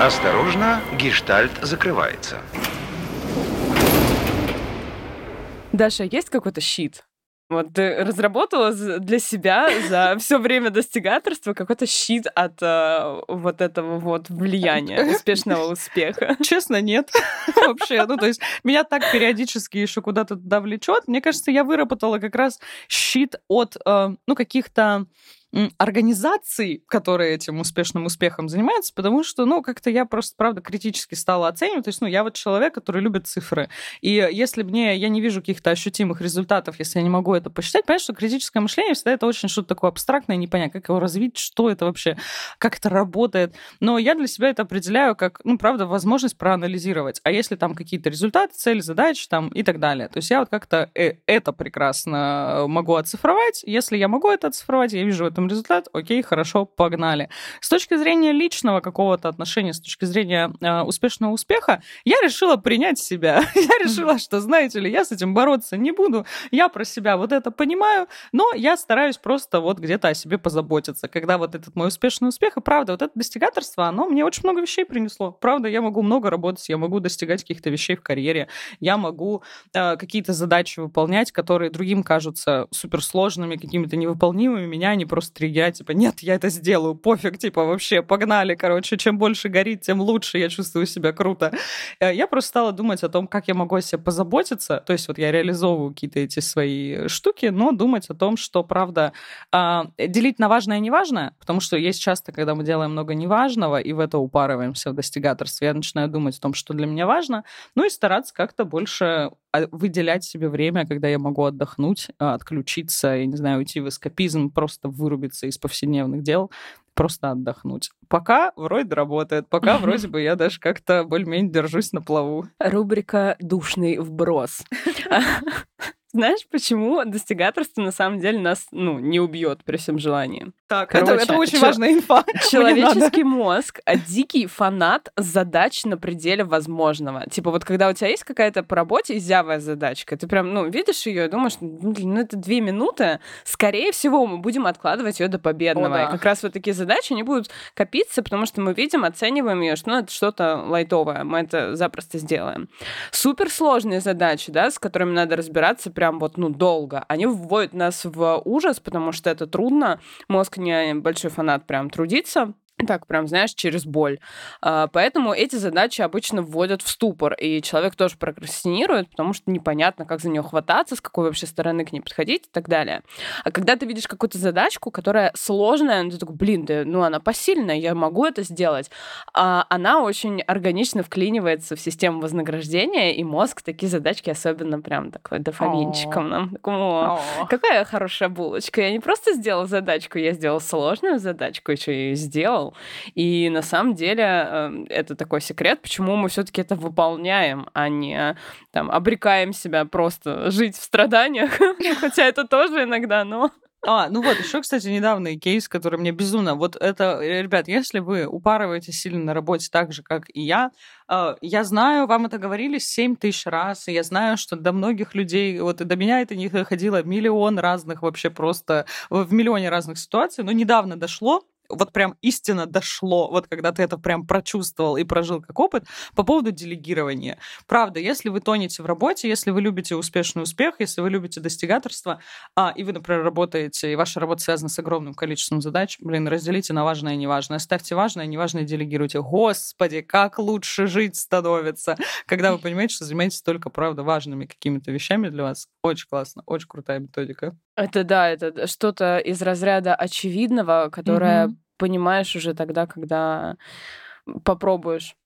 Осторожно, гештальт закрывается. Даша, есть какой-то щит? Вот ты разработала для себя за все время достигаторства какой-то щит от э, вот этого вот влияния успешного успеха. Честно, нет. Вообще, ну то есть меня так периодически еще куда-то туда влечет. Мне кажется, я выработала как раз щит от, э, ну, каких-то организаций, которые этим успешным успехом занимаются, потому что, ну, как-то я просто, правда, критически стала оценивать. То есть, ну, я вот человек, который любит цифры. И если мне, я не вижу каких-то ощутимых результатов, если я не могу это посчитать, понятно, что критическое мышление всегда это очень что-то такое абстрактное, непонятно, как его развить, что это вообще, как это работает. Но я для себя это определяю как, ну, правда, возможность проанализировать. А если там какие-то результаты, цели, задачи там и так далее. То есть я вот как-то э, это прекрасно могу оцифровать. Если я могу это оцифровать, я вижу это этом результат, окей, хорошо, погнали. С точки зрения личного какого-то отношения, с точки зрения э, успешного успеха, я решила принять себя. я решила, что, знаете ли, я с этим бороться не буду, я про себя вот это понимаю, но я стараюсь просто вот где-то о себе позаботиться. Когда вот этот мой успешный успех, и правда, вот это достигаторство, оно мне очень много вещей принесло. Правда, я могу много работать, я могу достигать каких-то вещей в карьере, я могу э, какие-то задачи выполнять, которые другим кажутся суперсложными, какими-то невыполнимыми, меня они просто просто я, типа, нет, я это сделаю, пофиг, типа, вообще, погнали, короче, чем больше горит, тем лучше, я чувствую себя круто. Э, я просто стала думать о том, как я могу о себе позаботиться, то есть вот я реализовываю какие-то эти свои штуки, но думать о том, что, правда, а, делить на важное и неважное, потому что есть часто, когда мы делаем много неважного, и в это упарываемся в достигаторстве, я начинаю думать о том, что для меня важно, ну и стараться как-то больше выделять себе время, когда я могу отдохнуть, а, отключиться, я не знаю, уйти в эскапизм, просто вырубиться из повседневных дел, просто отдохнуть. Пока вроде работает, пока вроде бы я даже как-то более-менее держусь на плаву. Рубрика «Душный вброс». Знаешь, почему достигаторство на самом деле нас ну, не убьет при всем желании? Так, Короче, это, это очень важная инфа. Человеческий мозг а дикий фанат задач на пределе возможного. Типа вот когда у тебя есть какая-то по работе изявая задачка, ты прям, ну, видишь ее и думаешь, ну, ну, это две минуты, скорее всего, мы будем откладывать ее до победного. О, да. И как раз вот такие задачи, они будут копиться, потому что мы видим, оцениваем ее, что ну, это что-то лайтовое, мы это запросто сделаем. Суперсложные задачи, да, с которыми надо разбираться прям вот, ну, долго, они вводят нас в ужас, потому что это трудно, мозг не большой фанат прям трудиться, так прям, знаешь, через боль. А, поэтому эти задачи обычно вводят в ступор, и человек тоже прокрастинирует, потому что непонятно, как за нее хвататься, с какой вообще стороны к ней подходить и так далее. А когда ты видишь какую-то задачку, которая сложная, ну, ты такой, блин, да, ну она посильная, я могу это сделать, а она очень органично вклинивается в систему вознаграждения, и мозг такие задачки особенно прям такой дофаминчиком нам. Такой, какая хорошая булочка. Я не просто сделал задачку, я сделал сложную задачку, еще и сделал делал. И на самом деле эм, это такой секрет, почему мы все-таки это выполняем, а не там обрекаем себя просто жить в страданиях, хотя это тоже иногда, но а, ну вот, еще, кстати, недавний кейс, который мне безумно... Вот это, э, ребят, если вы упарываетесь сильно на работе так же, как и я, э, я знаю, вам это говорили 7 тысяч раз, и я знаю, что до многих людей, вот и до меня это не доходило миллион разных вообще просто, в миллионе разных ситуаций, но недавно дошло, вот прям истинно дошло, вот когда ты это прям прочувствовал и прожил как опыт, по поводу делегирования. Правда, если вы тонете в работе, если вы любите успешный успех, если вы любите достигаторство, а, и вы, например, работаете, и ваша работа связана с огромным количеством задач, блин, разделите на важное и неважное. Ставьте важное, и неважное делегируйте. Господи, как лучше жить становится, когда вы понимаете, что занимаетесь только, правда, важными какими-то вещами для вас. Очень классно, очень крутая методика. Это да, это что-то из разряда очевидного, которое mm-hmm. Понимаешь уже тогда, когда попробуешь.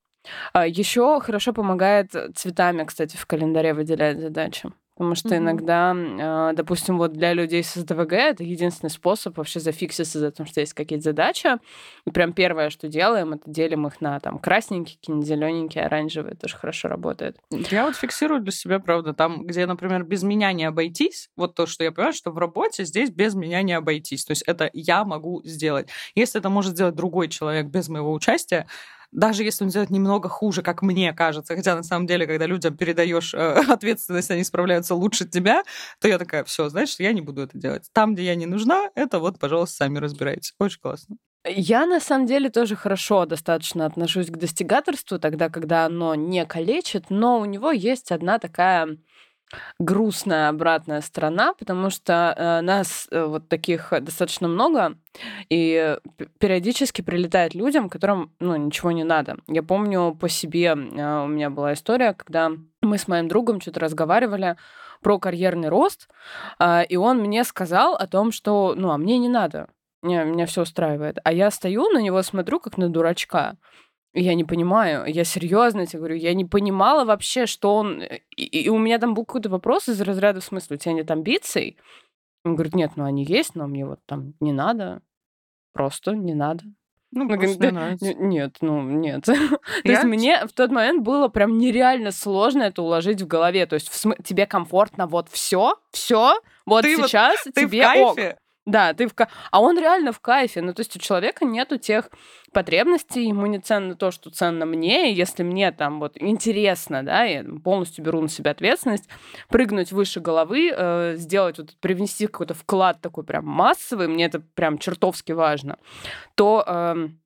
А еще хорошо помогает цветами, кстати, в календаре выделять задачи. Потому что mm-hmm. иногда, а, допустим, вот для людей с СДВГ это единственный способ вообще зафикситься за то, что есть какие-то задачи. И прям первое, что делаем, это делим их на там красненькие, какие-нибудь зелененькие, оранжевые. Тоже хорошо работает. Я вот фиксирую для себя, правда, там, где, например, без меня не обойтись, вот то, что я понимаю, что в работе здесь без меня не обойтись. То есть это я могу сделать. Если это может сделать другой человек без моего участия, даже если он делает немного хуже, как мне кажется, хотя на самом деле, когда людям передаешь э, ответственность, они справляются лучше тебя, то я такая, все, значит, я не буду это делать. Там, где я не нужна, это вот, пожалуйста, сами разбирайтесь. Очень классно. Я на самом деле тоже хорошо достаточно отношусь к достигаторству, тогда, когда оно не калечит, но у него есть одна такая грустная обратная сторона, потому что э, нас э, вот таких достаточно много, и периодически прилетает людям, которым ну, ничего не надо. Я помню по себе, э, у меня была история, когда мы с моим другом что-то разговаривали про карьерный рост, э, и он мне сказал о том, что, ну, а мне не надо, мне, меня все устраивает. А я стою на него, смотрю, как на дурачка. Я не понимаю, я серьезно тебе говорю, я не понимала вообще, что он... Э, и, и у меня там был какой-то вопрос из разряда, в смысле, у тебя нет амбиций? Он говорит, нет, ну они есть, но мне вот там не надо, просто не надо. Ну, просто говорит, «Да, нет, ну нет. То Я есть мне в тот момент было прям нереально сложно это уложить в голове. То есть в см- тебе комфортно вот все, все, вот Ты вот- сейчас Ты в тебе ок. Да, ты в ка... А он реально в кайфе. Ну, то есть у человека нету тех потребностей, ему не ценно то, что ценно мне. И если мне там вот интересно, да, я полностью беру на себя ответственность, прыгнуть выше головы, э, сделать, вот, привнести какой-то вклад такой прям массовый, мне это прям чертовски важно, то... эм,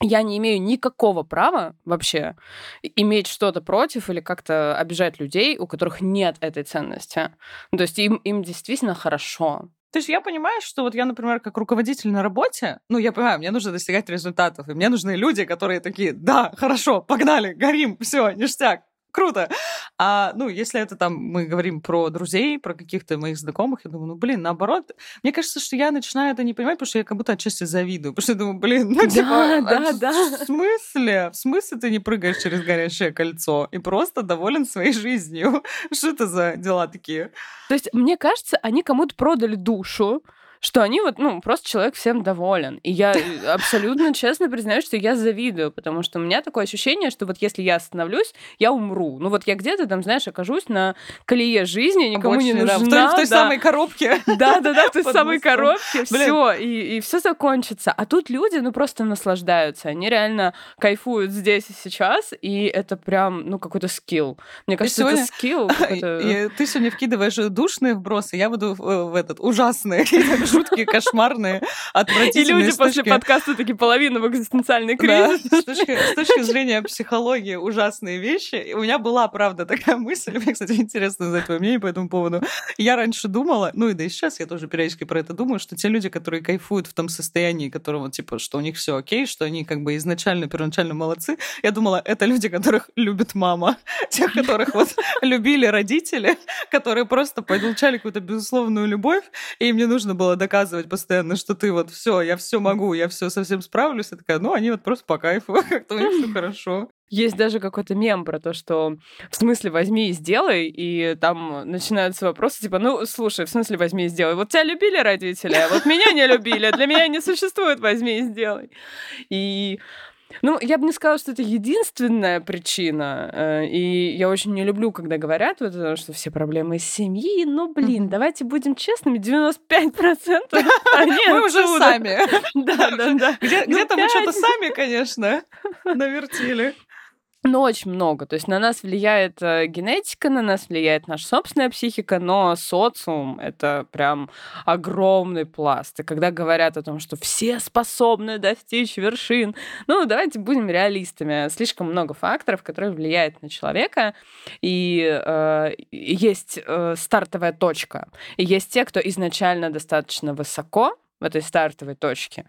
я не имею никакого права вообще иметь что-то против или как-то обижать людей, у которых нет этой ценности. Ну, то есть им, им действительно хорошо. То есть я понимаю, что вот я, например, как руководитель на работе, ну, я понимаю, мне нужно достигать результатов, и мне нужны люди, которые такие, да, хорошо, погнали, горим, все, ништяк, круто. А, ну, если это там мы говорим про друзей, про каких-то моих знакомых, я думаю, ну, блин, наоборот, мне кажется, что я начинаю это не понимать, потому что я как будто отчасти завидую, потому что я думаю, блин, ну, Да, типа, да, а да. в смысле? В смысле ты не прыгаешь через горящее кольцо и просто доволен своей жизнью? Что это за дела такие? То есть, мне кажется, они кому-то продали душу, что они вот, ну, просто человек всем доволен. И я э, абсолютно честно признаюсь, что я завидую, потому что у меня такое ощущение, что вот если я остановлюсь, я умру. Ну вот я где-то там, знаешь, окажусь на колее жизни, никому не Обочине, да, нужна. в той, в той да. самой коробке. Да, да, да, в той Под самой мостом. коробке, все, и, и все закончится. А тут люди, ну, просто наслаждаются. Они реально кайфуют здесь и сейчас, и это прям, ну, какой-то скилл. Мне кажется, сегодня- это скилл. ты сегодня вкидываешь душные вбросы, я буду в, в этот какие-то жуткие, кошмарные, И отвратительные. люди с после подкаста такие половина в экзистенциальный кризис. с, точки, зрения психологии ужасные вещи. И у меня была, правда, такая мысль. Мне, кстати, интересно узнать твое мнение по этому поводу. Я раньше думала, ну и да и сейчас я тоже периодически про это думаю, что те люди, которые кайфуют в том состоянии, которого, типа, что у них все окей, что они как бы изначально, первоначально молодцы, я думала, это люди, которых любит мама. Тех, которых вот любили родители, которые просто получали какую-то безусловную любовь, и им не нужно было доказывать постоянно, что ты вот все, я все могу, я все совсем справлюсь. Я такая, ну, они вот просто по кайфу, как-то у них все хорошо. Есть даже какой-то мем про то, что в смысле возьми и сделай, и там начинаются вопросы типа, ну, слушай, в смысле возьми и сделай. Вот тебя любили родители, а вот меня не любили, для меня не существует возьми и сделай. И ну, я бы не сказала, что это единственная причина. э, И я очень не люблю, когда говорят, вот, это, что все проблемы из семьи. Ну, блин, Мгм. давайте будем честными, 95% они Мы уже сами. Да, да, да. Где- Где-то мы что-то сами, конечно, навертели. Ну, очень много. То есть на нас влияет э, генетика, на нас влияет наша собственная психика, но социум — это прям огромный пласт. И когда говорят о том, что все способны достичь вершин, ну, давайте будем реалистами. Слишком много факторов, которые влияют на человека. И э, есть э, стартовая точка. И есть те, кто изначально достаточно высоко, в этой стартовой точке.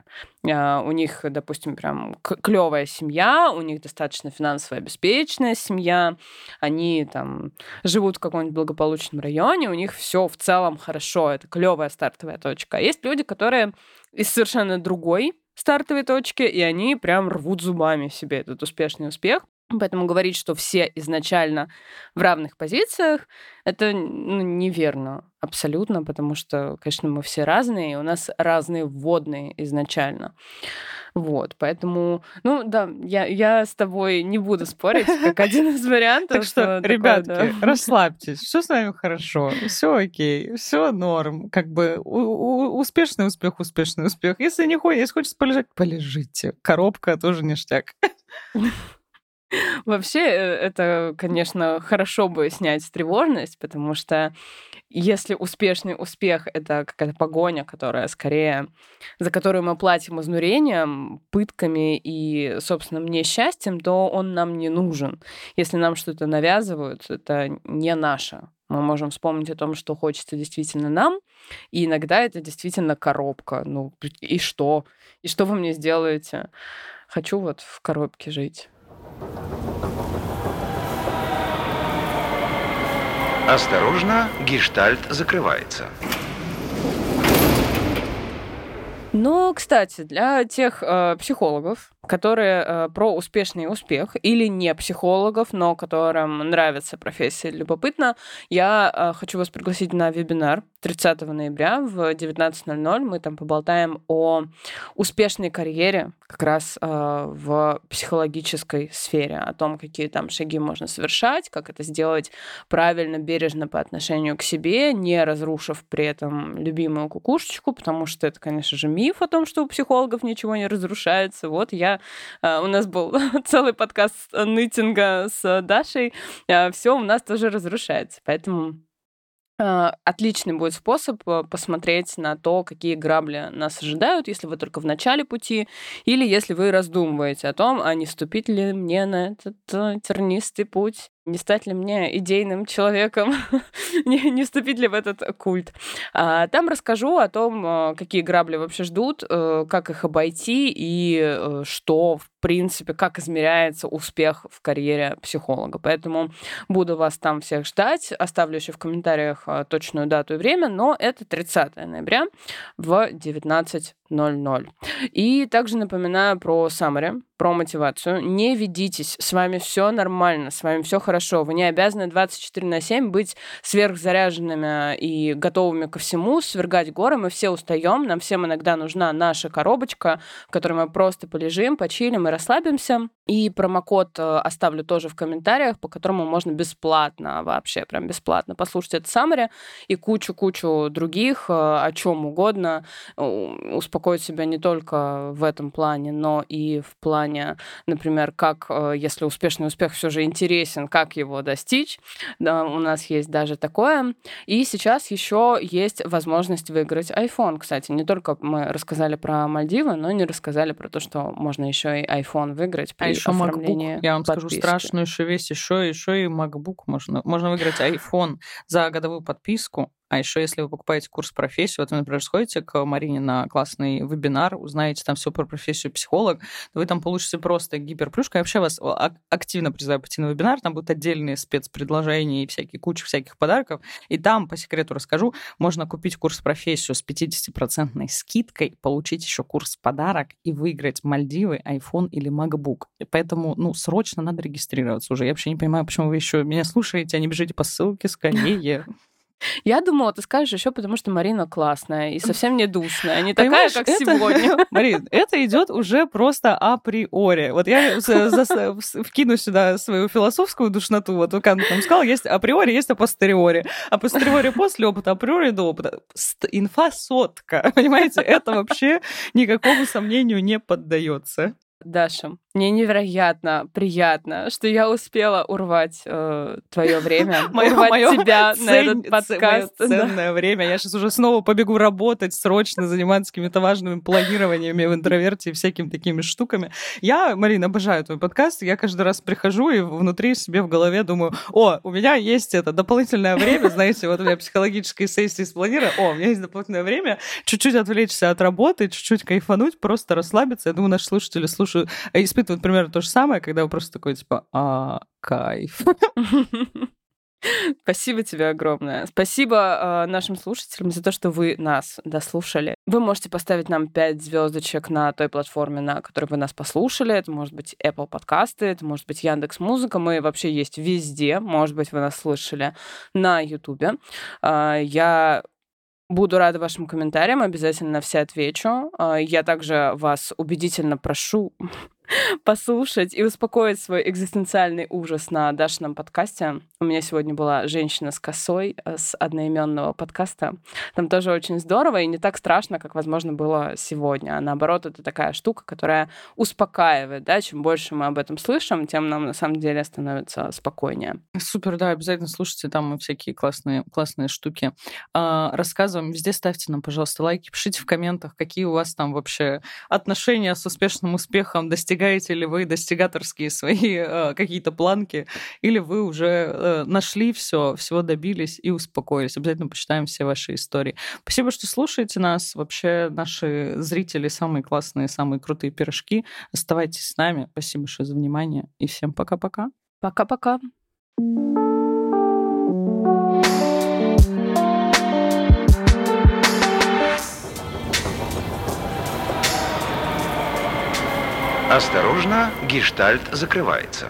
А, У них, допустим, прям клевая семья, у них достаточно финансово обеспеченная семья, они там живут в каком-нибудь благополучном районе, у них все в целом хорошо, это клевая стартовая точка. А есть люди, которые из совершенно другой стартовой точки, и они прям рвут зубами себе этот успешный успех. Поэтому говорить, что все изначально в равных позициях, это ну, неверно абсолютно, потому что, конечно, мы все разные, и у нас разные вводные изначально. Вот, поэтому, ну да, я, я с тобой не буду спорить, как один из вариантов. Так что, такое, ребятки, расслабьтесь, все с вами хорошо, все окей, все норм, как бы успешный успех, успешный успех. Если не хочется, если хочется полежать, полежите. Коробка тоже ништяк. Вообще, э, это, конечно, хорошо бы снять тревожность, потому что если успешный успех — это какая-то погоня, которая скорее, за которую мы платим изнурением, пытками и собственным несчастьем, то он нам не нужен. Если нам что-то навязывают, это не наше. Мы можем вспомнить о том, что хочется действительно нам, и иногда это действительно коробка. Ну, и что? И что вы мне сделаете? Хочу вот в коробке жить. Осторожно, гештальт закрывается. Но, кстати, для тех э, психологов, которые э, про успешный успех или не психологов, но которым нравится профессия любопытно, я э, хочу вас пригласить на вебинар 30 ноября в 19.00. Мы там поболтаем о успешной карьере как раз э, в психологической сфере, о том, какие там шаги можно совершать, как это сделать правильно, бережно по отношению к себе, не разрушив при этом любимую кукушечку, потому что это, конечно же, миф о том, что у психологов ничего не разрушается. Вот я а, у нас был целый подкаст нытинга с Дашей. А, Все у нас тоже разрушается. Поэтому отличный будет способ посмотреть на то, какие грабли нас ожидают, если вы только в начале пути, или если вы раздумываете о том, а не вступить ли мне на этот тернистый путь не стать ли мне идейным человеком, не, не вступить ли в этот культ. А, там расскажу о том, а, какие грабли вообще ждут, э, как их обойти и э, что, в принципе, как измеряется успех в карьере психолога. Поэтому буду вас там всех ждать. Оставлю еще в комментариях а, точную дату и время, но это 30 ноября в 19.00. И также напоминаю про summary, про мотивацию. Не ведитесь, с вами все нормально, с вами все хорошо. Вы не обязаны 24 на 7 быть сверхзаряженными и готовыми ко всему, свергать горы. Мы все устаем, нам всем иногда нужна наша коробочка, в которой мы просто полежим, почилим и расслабимся. И промокод э, оставлю тоже в комментариях, по которому можно бесплатно, вообще прям бесплатно послушать это summary и кучу-кучу других, э, о чем угодно, успокоить себя не только в этом плане, но и в плане, например, как, э, если успешный успех все же интересен, как его достичь. Да, у нас есть даже такое. И сейчас еще есть возможность выиграть iPhone. Кстати, не только мы рассказали про Мальдивы, но не рассказали про то, что можно еще и iPhone выиграть при еще MacBook. Я вам скажу страшную еще вещь, еще, еще и MacBook можно. Можно выиграть iPhone за годовую подписку. А еще, если вы покупаете курс профессию, вот вы, например, сходите к Марине на классный вебинар, узнаете там все про профессию психолог, то вы там получите просто гиперплюшку. Я вообще вас активно призываю пойти на вебинар, там будут отдельные спецпредложения и всякие куча всяких подарков. И там, по секрету расскажу, можно купить курс профессию с 50% скидкой, получить еще курс подарок и выиграть Мальдивы, iPhone или MacBook. И поэтому, ну, срочно надо регистрироваться уже. Я вообще не понимаю, почему вы еще меня слушаете, а не бежите по ссылке скорее. Я думала, ты скажешь еще потому, что Марина классная и совсем не душная, не такая, как это... сегодня. Марин, это идет уже просто априори. Вот я вкину сюда свою философскую душноту. Вот Кан там сказал, есть априори, есть апостериори. Апостериори после опыта, априори до опыта. Инфа сотка, понимаете? Это вообще никакому сомнению не поддается. Даша, мне невероятно приятно, что я успела урвать э, твое время, урвать тебя на этот подкаст. Ценное время. Я сейчас уже снова побегу работать, срочно заниматься какими-то важными планированиями в интроверте и всякими такими штуками. Я, Марина, обожаю твой подкаст. Я каждый раз прихожу и внутри себе в голове думаю, о, у меня есть это дополнительное время, знаете, вот у меня психологические сессии спланированы, о, у меня есть дополнительное время чуть-чуть отвлечься от работы, чуть-чуть кайфануть, просто расслабиться. Я думаю, наши слушатели слушают, испытывают испытывают примерно то же самое, когда вы просто такой, типа, а, кайф. Спасибо тебе огромное. Спасибо э, нашим слушателям за то, что вы нас дослушали. Вы можете поставить нам 5 звездочек на той платформе, на которой вы нас послушали. Это может быть Apple подкасты, это может быть Яндекс Музыка. Мы вообще есть везде. Может быть, вы нас слышали на Ютубе. Э, я Буду рада вашим комментариям, обязательно все отвечу. Э, я также вас убедительно прошу послушать и успокоить свой экзистенциальный ужас на Дашином подкасте. У меня сегодня была женщина с косой э, с одноименного подкаста. Там тоже очень здорово и не так страшно, как, возможно, было сегодня. А наоборот, это такая штука, которая успокаивает, да, чем больше мы об этом слышим, тем нам на самом деле становится спокойнее. Супер, да, обязательно слушайте там всякие классные, классные штуки. А, рассказываем, везде ставьте нам, пожалуйста, лайки, пишите в комментах, какие у вас там вообще отношения с успешным успехом достигают достигаете ли вы достигаторские свои э, какие-то планки, или вы уже э, нашли все, всего добились и успокоились. Обязательно почитаем все ваши истории. Спасибо, что слушаете нас. Вообще наши зрители самые классные, самые крутые пирожки. Оставайтесь с нами. Спасибо большое за внимание. И всем пока-пока. Пока-пока. Осторожно, гештальт закрывается.